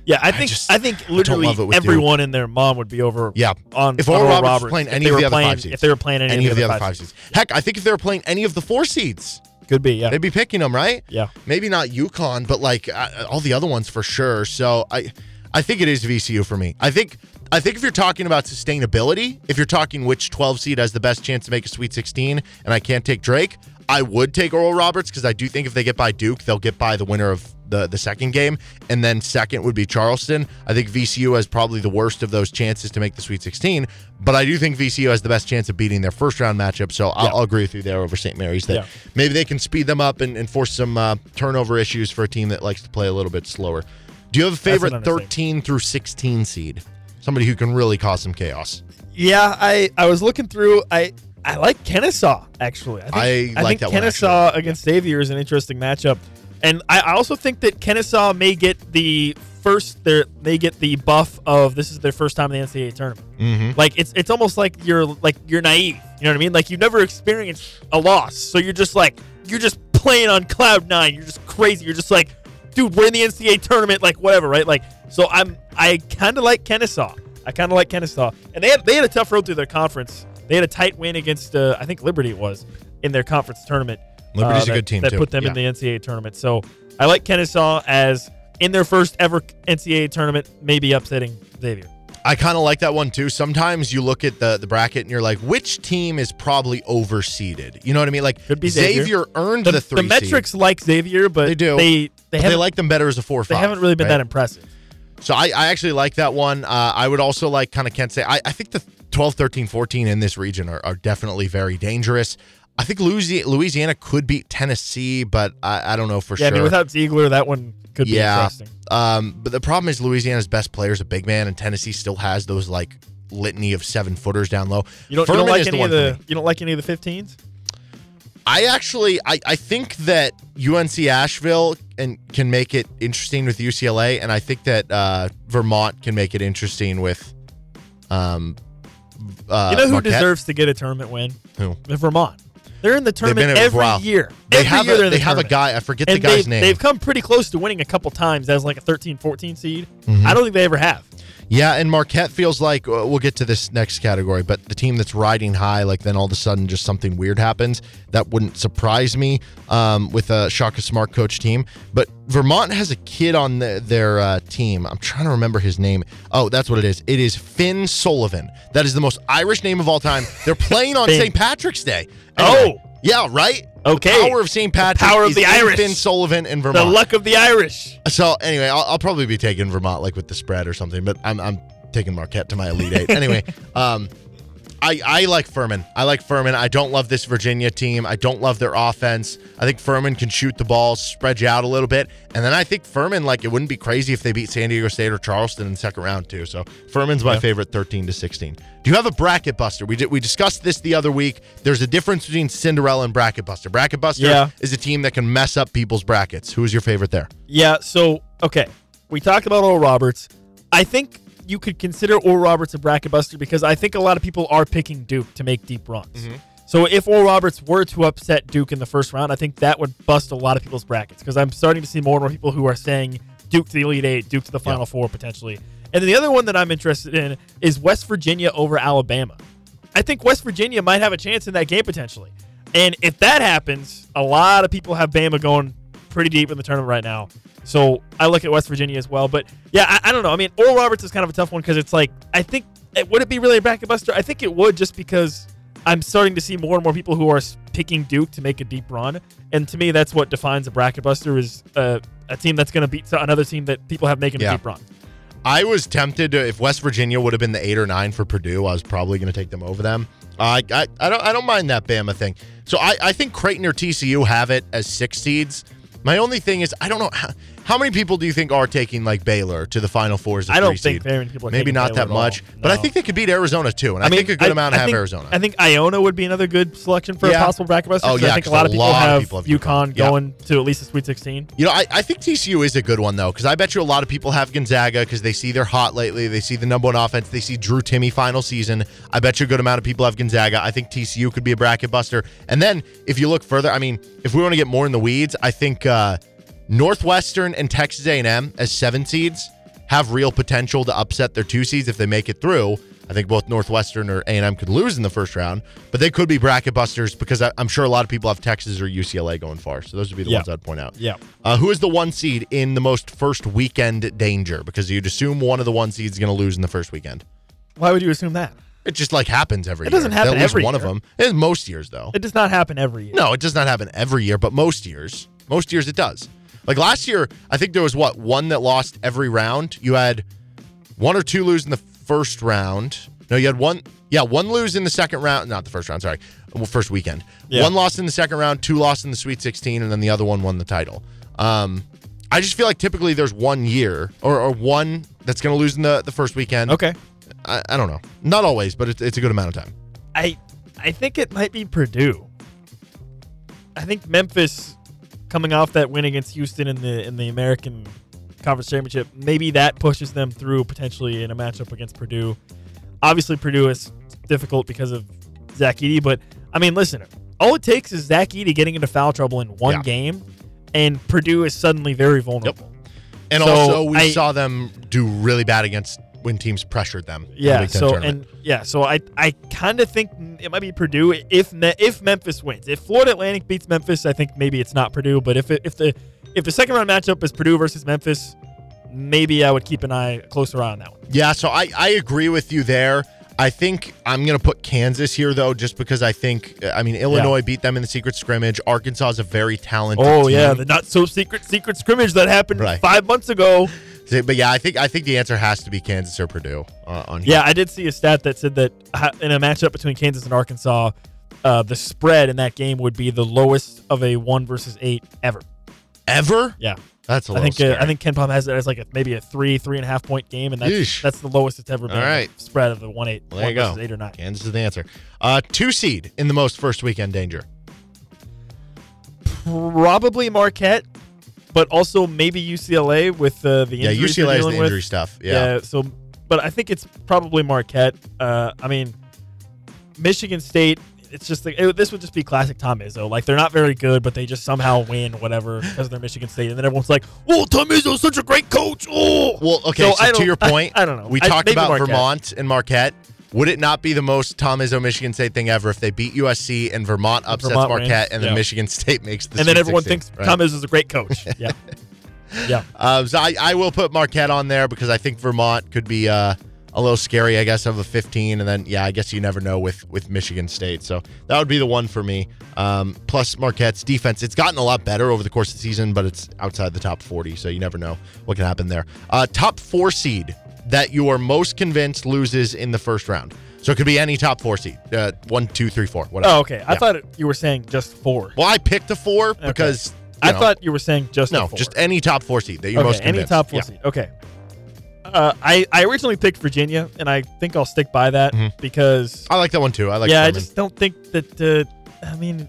Yeah, I think just- I think literally with everyone and their mom would be over. Yeah. on If Oral Roberts was playing any of the other playing, five seeds. if they were playing any, any of the other five five seeds. Heck, I think if they were playing any of the four seeds, could be. Yeah, they'd be picking them, right? yeah. Maybe not UConn, but like uh, all the other ones for sure. So I, I think it is VCU for me. I think, I think if you're talking about sustainability, if you're talking which 12 seed has the best chance to make a Sweet 16, and I can't take Drake, I would take Oral Roberts because I do think if they get by Duke, they'll get by the winner of the the second game, and then second would be Charleston. I think VCU has probably the worst of those chances to make the Sweet 16, but I do think VCU has the best chance of beating their first round matchup. So I'll, Yeah. I'll agree with you there over St. Mary's that Yeah. maybe they can speed them up and, and force some uh, turnover issues for a team that likes to play a little bit slower. Do you have a favorite 13 through 16 seed? Somebody who can really cause some chaos. Yeah, I I was looking through. I I like Kennesaw actually. I, think, I like think that one, Kennesaw against Xavier is an interesting matchup, and I, I also think that Kennesaw may get the first. They get the buff of this is their first time in the NCAA tournament. Mm-hmm. Like it's it's almost like you're like you're naive. You know what I mean? Like you've never experienced a loss, so you're just like you're just playing on cloud nine. You're just crazy. You're just like, dude, we're in the NCAA tournament, like whatever, right? Like so, I'm I kind of like Kennesaw. I kind of like Kennesaw, and they had they had a tough road through their conference. They had a tight win against uh, I think Liberty it was in their conference tournament. Liberty's a that- good team, that too. put them in the NCAA tournament. So I like Kennesaw as in their first ever NCAA tournament, maybe upsetting Xavier. I kind of like that one too. Sometimes you look at the the bracket and you're like, which team is probably overseeded? You know what I mean? Like Could be Xavier, Xavier. earned The, the, the three seed, metrics like Xavier, but They do. They they they like them better as a four or they haven't really been right? that impressive. So I, I actually like that one. Uh, I would also like kind of Kent State. I, I think the 12, 13, 14 in this region are, are definitely very dangerous. I think Louisiana, Louisiana could beat Tennessee, but I, I don't know for Yeah, sure. I mean without Zeigler, that one could be yeah. interesting. Um, but the problem is Louisiana's best player is a big man, and Tennessee still has those like litany of seven footers down low. You don't, you don't like any of the you don't like any of the 15s? I actually I, I think that UNC Asheville and can make it interesting with UCLA, and I think that uh, Vermont can make it interesting with um uh, you know who Marquette. deserves to get a tournament win? Who? Vermont. They're in the tournament in it for a every year. They every have year a, they the have a guy I forget and the guy's they've, name. they've come pretty close to winning a couple times as like a 13, 14 seed. Mm-hmm. I don't think they ever have. Yeah, and Marquette feels like uh, we'll get to this next category, but the team that's riding high, like then all of a sudden just something weird happens. That wouldn't surprise me um, with a Shaka Smart coach team. But Vermont has a kid on the, their uh, team. I'm trying to remember his name. Oh, that's what it is. It is Finn Sullivan. That is the most Irish name of all time. They're playing on St. Patrick's Day. Oh. Yeah, right. Okay. The power of St. Patrick. power of the Irish. Finn Sullivan in Vermont. The luck of the Irish. So anyway, I'll, I'll probably be taking Vermont like with the spread or something, but I'm I'm taking Marquette to my elite eight. anyway, um, I I like Furman. I like Furman. I don't love this Virginia team. I don't love their offense. I think Furman can shoot the ball, spread you out a little bit, and then I think Furman like it wouldn't be crazy if they beat San Diego State or Charleston in the second round too. So Furman's my favorite, thirteen to sixteen. Do you have a bracket buster? We did we discussed this the other week. There's a difference between Cinderella and bracket buster. Bracket buster Yeah. is a team that can mess up people's brackets. Who is your favorite there? Yeah, so okay. We talked about Oral Roberts. I think you could consider Oral Roberts a bracket buster because I think a lot of people are picking Duke to make deep runs. Mm-hmm. So if Oral Roberts were to upset Duke in the first round, I think that would bust a lot of people's brackets because I'm starting to see more and more people who are saying Duke to the Elite Eight, Duke to the Final Four potentially. And then the other one that I'm interested in is West Virginia over Alabama. I think West Virginia might have a chance in that game potentially. And if that happens, a lot of people have Bama going pretty deep in the tournament right now. So I look at West Virginia as well. But yeah, I, I don't know. I mean, Oral Roberts is kind of a tough one because it's like, I think, would it be really a bracket buster? I think it would just because I'm starting to see more and more people who are picking Duke to make a deep run. And to me, that's what defines a bracket buster is uh, a team that's going to beat another team that people have making Yeah. a deep run. I was tempted to if West Virginia would have been the eight or nine for Purdue, I was probably going to take them over them. I, I I don't I don't mind that Bama thing. So I, I think Creighton or TCU have it as six seeds. My only thing is I don't know how, how many people do you think are taking like Baylor to the Final Fours? I don't think very many people are Maybe not Baylor that much, but I think they could beat Arizona too, and I, think a good amount I have think- Arizona. I think Iona would be another good selection for Yeah. a possible bracket buster. Oh, yeah, I think a lot a of people lot of have people have UConn UConn. Yeah. going to at least the Sweet 16. You know, I, I think TCU is a good one though, because I bet you a lot of people have Gonzaga because they see they're hot lately. They see the number one offense. They see Drew Timme final season. I bet you a good amount of people have Gonzaga. I think TCU could be a bracket buster. And then if you look further, I mean, if we want to get more in the weeds, I think uh, Northwestern and Texas A&M as seven seeds have real potential to upset their two seeds if they make it through. I think both Northwestern or A&M could lose in the first round, but they could be bracket busters because I, am sure a lot of people have Texas or UCLA going far. So those would be the Yeah. ones I'd point out. Yeah. Uh, who is the one seed in the most first weekend danger? Because you'd assume one of the one seeds is going to lose in the first weekend. Why would you assume that? It just like happens every year. It doesn't happen They'll lose every one of year. them. It, most years though. It does not happen every year. No, it does not happen every year, but most years, most years it does. Like last year, I think there was what one that lost every round. You had one or two lose in the first round. No, you had one. Yeah, one lose in the second round. Not the first round. Sorry, well, first weekend. Yeah. One lost in the second round, two lost in the Sweet 16, and then the other one won the title. Um, I just feel like typically there's one year or, or one that's going to lose in the, the first weekend. Okay. I, I don't know. Not always, but it's, it's a good amount of time. I I think it might be Purdue. I think Memphis coming off that win against Houston in the in the American Conference Championship, maybe that pushes them through potentially in a matchup against Purdue. Obviously Purdue is difficult because of Zach Edey, but I mean listen, all it takes is Zach Edey getting into foul trouble in one Yeah. game and Purdue is suddenly very vulnerable. And So, also, we I- saw them do really bad against when teams pressured them. Yeah. So tournament. and yeah, so I I kind of think it might be Purdue if Me- if Memphis wins. If Florida Atlantic beats Memphis, I think maybe it's not Purdue. But if it, if the if the second round matchup is Purdue versus Memphis, maybe I would keep an eye closer eye on that one. Yeah, so I, I agree with you there. I think I'm going to put Kansas here, though, just because I think, I mean, Illinois beat them in the secret scrimmage. Arkansas is a very talented Oh team. yeah, the not so secret secret scrimmage that happened Right. five months ago. But yeah, I think I think the answer has to be Kansas or Purdue uh, on here. Yeah, I did see a stat that said that in a matchup between Kansas and Arkansas, uh, the spread in that game would be the lowest of a one versus eight ever. Ever? Yeah. That's a I think uh. I think KenPom has it as like a, maybe a three three and a half point game, and that's Yeesh. that's the lowest it's ever been. All right. spread of the one eight. Well, there one you go. versus Eight or nine. Kansas is the answer. Uh, two seed in the most first weekend danger. Probably Marquette, but also maybe UCLA with uh, the Yeah, injuries UCLA is the dealing with. injury stuff. Yeah. So, but I think it's probably Marquette. Uh, I mean, Michigan State. It's just like it, this would just be classic Tom Izzo. Like they're not very good, but they just somehow win whatever because they're Michigan State, and then everyone's like, "Oh, Tom Izzo's such a great coach." Oh, Well, okay. So, I to your point, I, I don't know. We I- talked about Marquette. Vermont and Marquette. Would it not be the most Tom Izzo Michigan State thing ever if they beat USC and Vermont upsets Vermont Marquette wins, and then yeah. Michigan State makes the and then everyone 16, thinks right? Tom is a great coach. Yeah, yeah. Um, so I, I will put Marquette on there because I think Vermont could be uh, a little scary, I guess, of a 15. And then, yeah, I guess you never know with, with Michigan State. So that would be the one for me. Um, plus, Marquette's defense, it's gotten a lot better over the course of the season, but it's outside the top 40. So you never know what can happen there. Uh, top four seed that you are most convinced loses in the first round. So it could be any top four seed uh, one, two, three, four, whatever. Oh, okay. I Yeah. thought it, you were saying just four. Well, I picked a four because. you I know, thought you were saying just a No, four. just any top four seed that you're okay, most any convinced. top four Yeah. seed. Okay. Uh, I I originally picked Virginia, and I think I'll stick by that Mhm. because I like that one too. I like yeah, I Furman. just don't think that. Uh, I mean,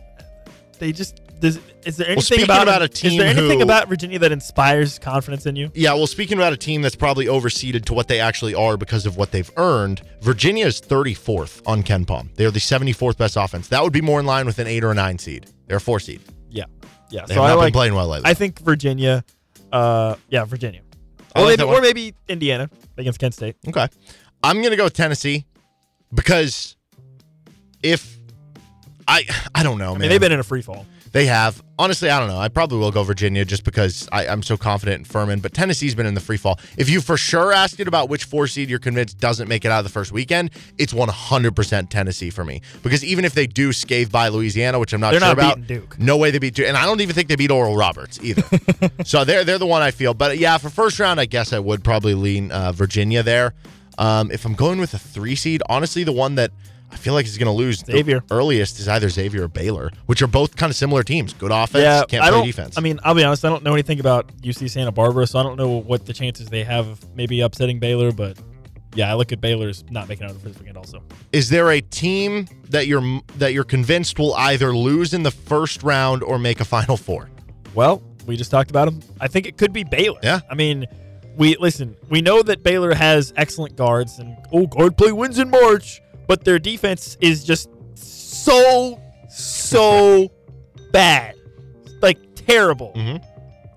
they just does. Is there anything speaking about, about a is there anything who- about Virginia that inspires confidence in you? Yeah, well, speaking about a team that's probably overseeded to what they actually are because of what they've earned, Virginia is 34th on KenPom. They're the 74th best offense. That would be more in line with an eight or a nine seed. They're a four seed. Yeah, yeah. They so have I not like. been playing well lately. I think Virginia. Uh, yeah, Virginia. Or like maybe, or maybe Indiana against Kent State. okay. I'm going to go with Tennessee because if I I don't know, I man. mean, they've been in a free fall. They have. Honestly, I don't know. I probably will go Virginia just because I, I'm so confident in Furman. But Tennessee's been in the free fall. If you for sure asked it about which four seed you're convinced doesn't make it out of the first weekend, it's 100% Tennessee for me. Because even if they do scathe by Louisiana, which I'm not They're sure not about, Duke. no way they beat Duke. And I don't even think they beat Oral Roberts either. so they're they're the one I feel. But yeah, for first round, I guess I would probably lean uh, Virginia there. Um, if I'm going with a three seed, honestly, the one that I feel like he's going to lose Xavier. earliest is either Xavier or Baylor, which are both kind of similar teams. Good offense, yeah, can't I play don't. defense. I mean, I'll be honest. I don't know anything about UC Santa Barbara, so I don't know what the chances they have of maybe upsetting Baylor. But yeah, I look at Baylor's not making out of the first weekend. Also, is there a team that you're that you're convinced will either lose in the first round or make a Final Four? well, we just talked about them. I think it could be Baylor. Yeah. I mean, we listen. We know that Baylor has excellent guards, and oh, guard play wins in March. But their defense is just so so bad, like terrible, Mhm.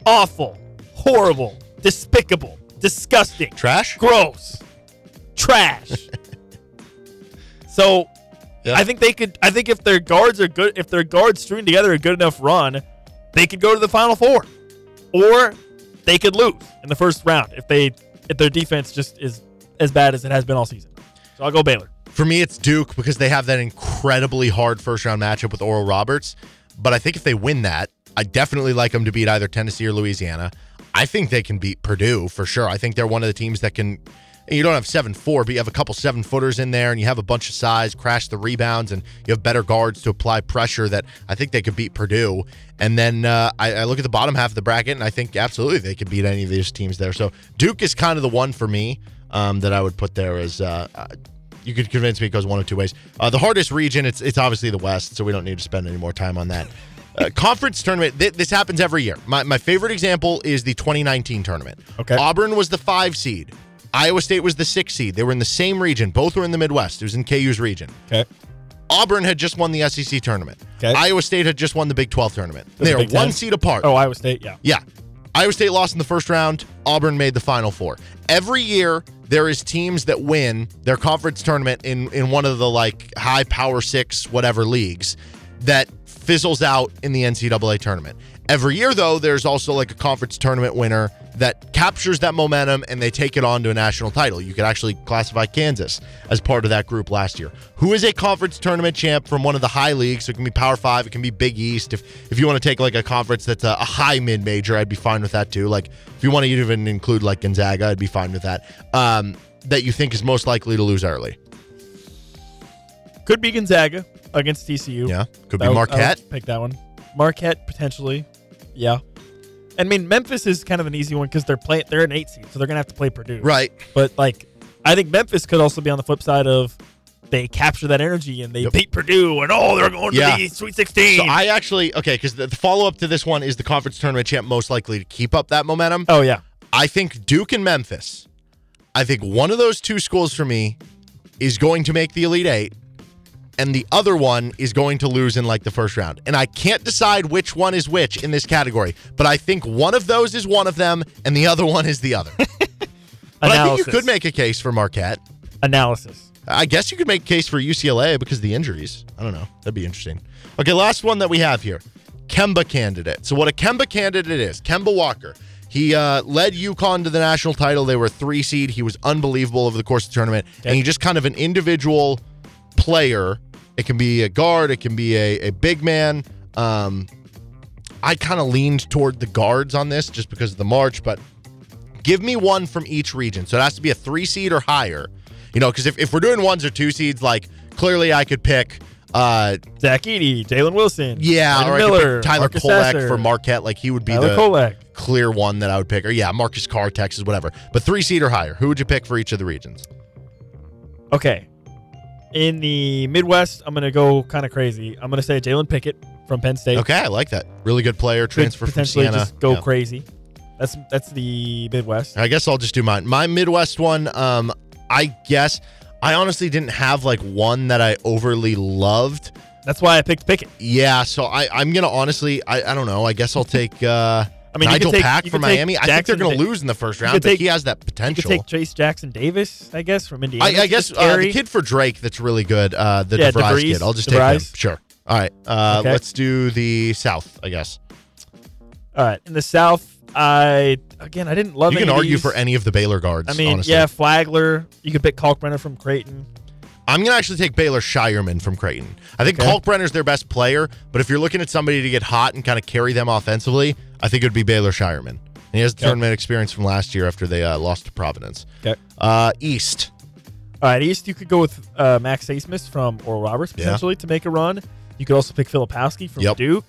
awful, horrible, despicable, disgusting, Trash? gross, trash. so, Yeah. I think they could. I think if their guards are good, if their guards string together a good enough run, they could go to the final four, or they could lose in the first round if they if their defense just is as bad as it has been all season. So I'll go Baylor. For me, it's Duke because they have that incredibly hard first round matchup with Oral Roberts. But I think if they win that, I definitely like them to beat either Tennessee or Louisiana. I think they can beat Purdue for sure. I think they're one of the teams that can. You don't have seven four, but you have a couple seven footers in there, and you have a bunch of size, crash the rebounds, and you have better guards to apply pressure. That I think they could beat Purdue. And then uh, I, I look at the bottom half of the bracket, and I think absolutely they could beat any of these teams there. So Duke is kind of the one for me um, that I would put there as. Uh, uh, you could convince me it goes one of two ways. Uh, the hardest region, it's it's obviously the West, so we don't need to spend any more time on that. Uh, conference tournament, th- this happens every year. My, my favorite example is the 2019 tournament. Okay. Auburn was the five seed. Iowa State was the six seed. They were in the same region. Both were in the Midwest. It was in KU's region. Okay. Auburn had just won the SEC tournament. Okay. Iowa State had just won the Big 12 tournament. They are one seed apart. Oh, Iowa State. Yeah. Yeah. Iowa State lost in the first round. Auburn made the final four. Every year there is teams that win their conference tournament in in one of the like high power six whatever leagues that fizzles out in the NCAA tournament. Every year though, there's also like a conference tournament winner that captures that momentum and they take it on to a national title. You could actually classify Kansas as part of that group last year. Who is a conference tournament champ from one of the high leagues? So it can be Power Five, it can be Big East. If if you want to take like a conference that's a, a high mid major, I'd be fine with that too. Like if you want to even include like Gonzaga, I'd be fine with that. Um, that you think is most likely to lose early. Could be Gonzaga against TCU. Yeah, could I be I would Marquette. Pick that one. Marquette potentially. Yeah. I mean, Memphis is kind of an easy one because they're playing. They're an eight seed, so they're gonna have to play Purdue. Right. But like, I think Memphis could also be on the flip side of they capture that energy and they Yep. beat Purdue and oh, they're going Yeah. to the Sweet Sixteen. So I actually okay because the, the follow up to this one is the conference tournament champ most likely to keep up that momentum. oh yeah. I think Duke and Memphis. I think one of those two schools for me is going to make the Elite Eight, and the other one is going to lose in like the first round. And I can't decide which one is which in this category, but I think one of those is one of them, and the other one is the other. but I think you could make a case for Marquette. analysis. I guess you could make a case for UCLA because of the injuries. I don't know. That'd be interesting. Okay, last one that we have here. Kemba candidate. So what a Kemba candidate is, Kemba Walker. He uh, led UConn to the national title. They were three seed. He was unbelievable over the course of the tournament. And he's just kind of an individual player. It can be a guard. It can be a, a big man. Um, I kind of leaned toward the guards on this just because of the March, but give me one from each region. So it has to be a three seed or higher. You know, because if, if we're doing ones or two seeds, like clearly I could pick, uh, Zach Edey, Jalen Wilson. yeah, Brandon or Miller, Tyler Marcus Kolek Sasser, for Marquette. Like he would be Tyler the Kolek. clear one that I would pick. Or yeah, Marcus Carr, Texas, whatever. But three seed or higher. Who would you pick for each of the regions? Okay. In the Midwest, I'm gonna go kind of crazy. I'm gonna say Jalen Pickett from Penn State. Okay, I like that. Really good player. Could Transfer from potentially Siena. just go Yeah. crazy. That's that's the Midwest. I guess I'll just do mine. My Midwest one, um, I guess I honestly didn't have like one that I overly loved. That's why I picked Pickett. Yeah, so I, I'm gonna honestly, I, I don't know. I guess I'll take uh, I mean, Nigel take- Pack you from take Miami. I think they're gonna lose in the first round, could but he has that You potential. could take Trayce Jackson Davis, I guess, from Indiana. I, I guess uh, the kid for Drake that's really good, uh, the Yeah, DeVries, DeVries, kid. I'll just take him. Sure. All right. Uh, Okay. Let's do the South, I guess. All right, in the South, I again I didn't love. You can argue for any of the Baylor guards. I mean, honestly. yeah, Flagler. You could pick Kalkbrenner from Creighton. I'm going to actually take Baylor Scheierman from Creighton. I think Okay. Kalkbrenner's their best player, but if you're looking at somebody to get hot and kind of carry them offensively, I think it would be Baylor Scheierman. And he has the Okay. tournament experience from last year after they uh, lost to Providence. Okay. Uh, East. All right, East. You could go with uh, Max Abmas from Oral Roberts Yeah. potentially to make a run. You could also pick Filipowski from Yep. Duke.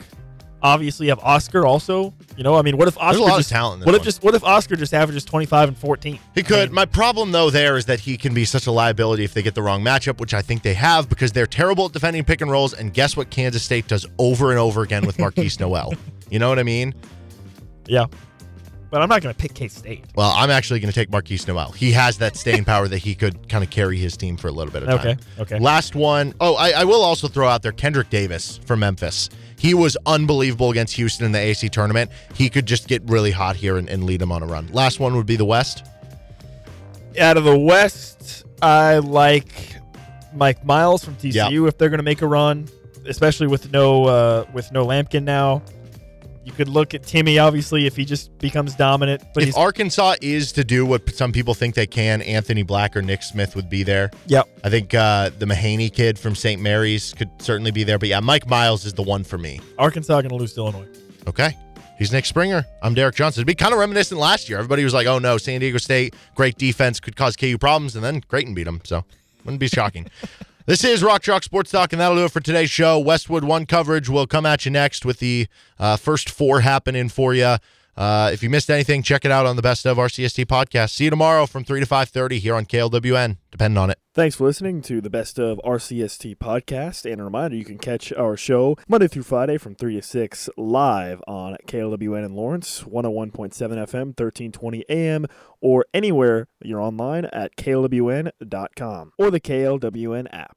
Obviously, have Oscar also. You know, I mean, what if Oscar There's a lot of just, talent in this What if one. just what if Oscar just averages 25 and 14? He I could. mean, My problem, though, there is that he can be such a liability if they get the wrong matchup, which I think they have because they're terrible at defending pick and rolls. And guess what Kansas State does over and over again with Marquise Noel? You know what I mean? yeah, but I'm not going to pick K State. Well, I'm actually going to take Markquis Nowell. He has that staying power that he could kind of carry his team for a little bit of time. Okay, okay. Last one. Oh, I, I will also throw out there Kendrick Davis from Memphis. He was unbelievable against Houston in the AC tournament. He could just get really hot here and, and lead them on a run. Last one would be the West. Out of the West, I like Mike Miles from TCU if they're going to make a run, especially with no uh, with no Lampkin now. You could look at Timme, obviously, if he just becomes dominant. But if Arkansas is to do what some people think they can, Anthony Black or Nick Smith would be there. yep. I think uh, the Mahaney kid from St. Mary's could certainly be there. But yeah, Mike Miles is the one for me. Arkansas going to lose to Illinois. Okay. He's Nick Springer. I'm Derek Johnson. It'd be kind of reminiscent last year. Everybody was like, oh no, San Diego State, great defense, could cause KU problems. And then Creighton beat them. So wouldn't be shocking. this is Rock Chalk Sports Talk, and that'll do it for today's show. Westwood One coverage will come at you next with the uh, first four happening for you. Uh, if you missed anything, check it out on the Best of RCST podcast. See you tomorrow from 3 to 5.30 here on KLWN. Depending on it. Thanks for listening to the Best of RCST podcast. And a reminder, you can catch our show Monday through Friday from 3 to 6 live on KLWN in Lawrence, 101.7 FM, 1320 AM, or anywhere you're online at klwn.com or the KLWN app.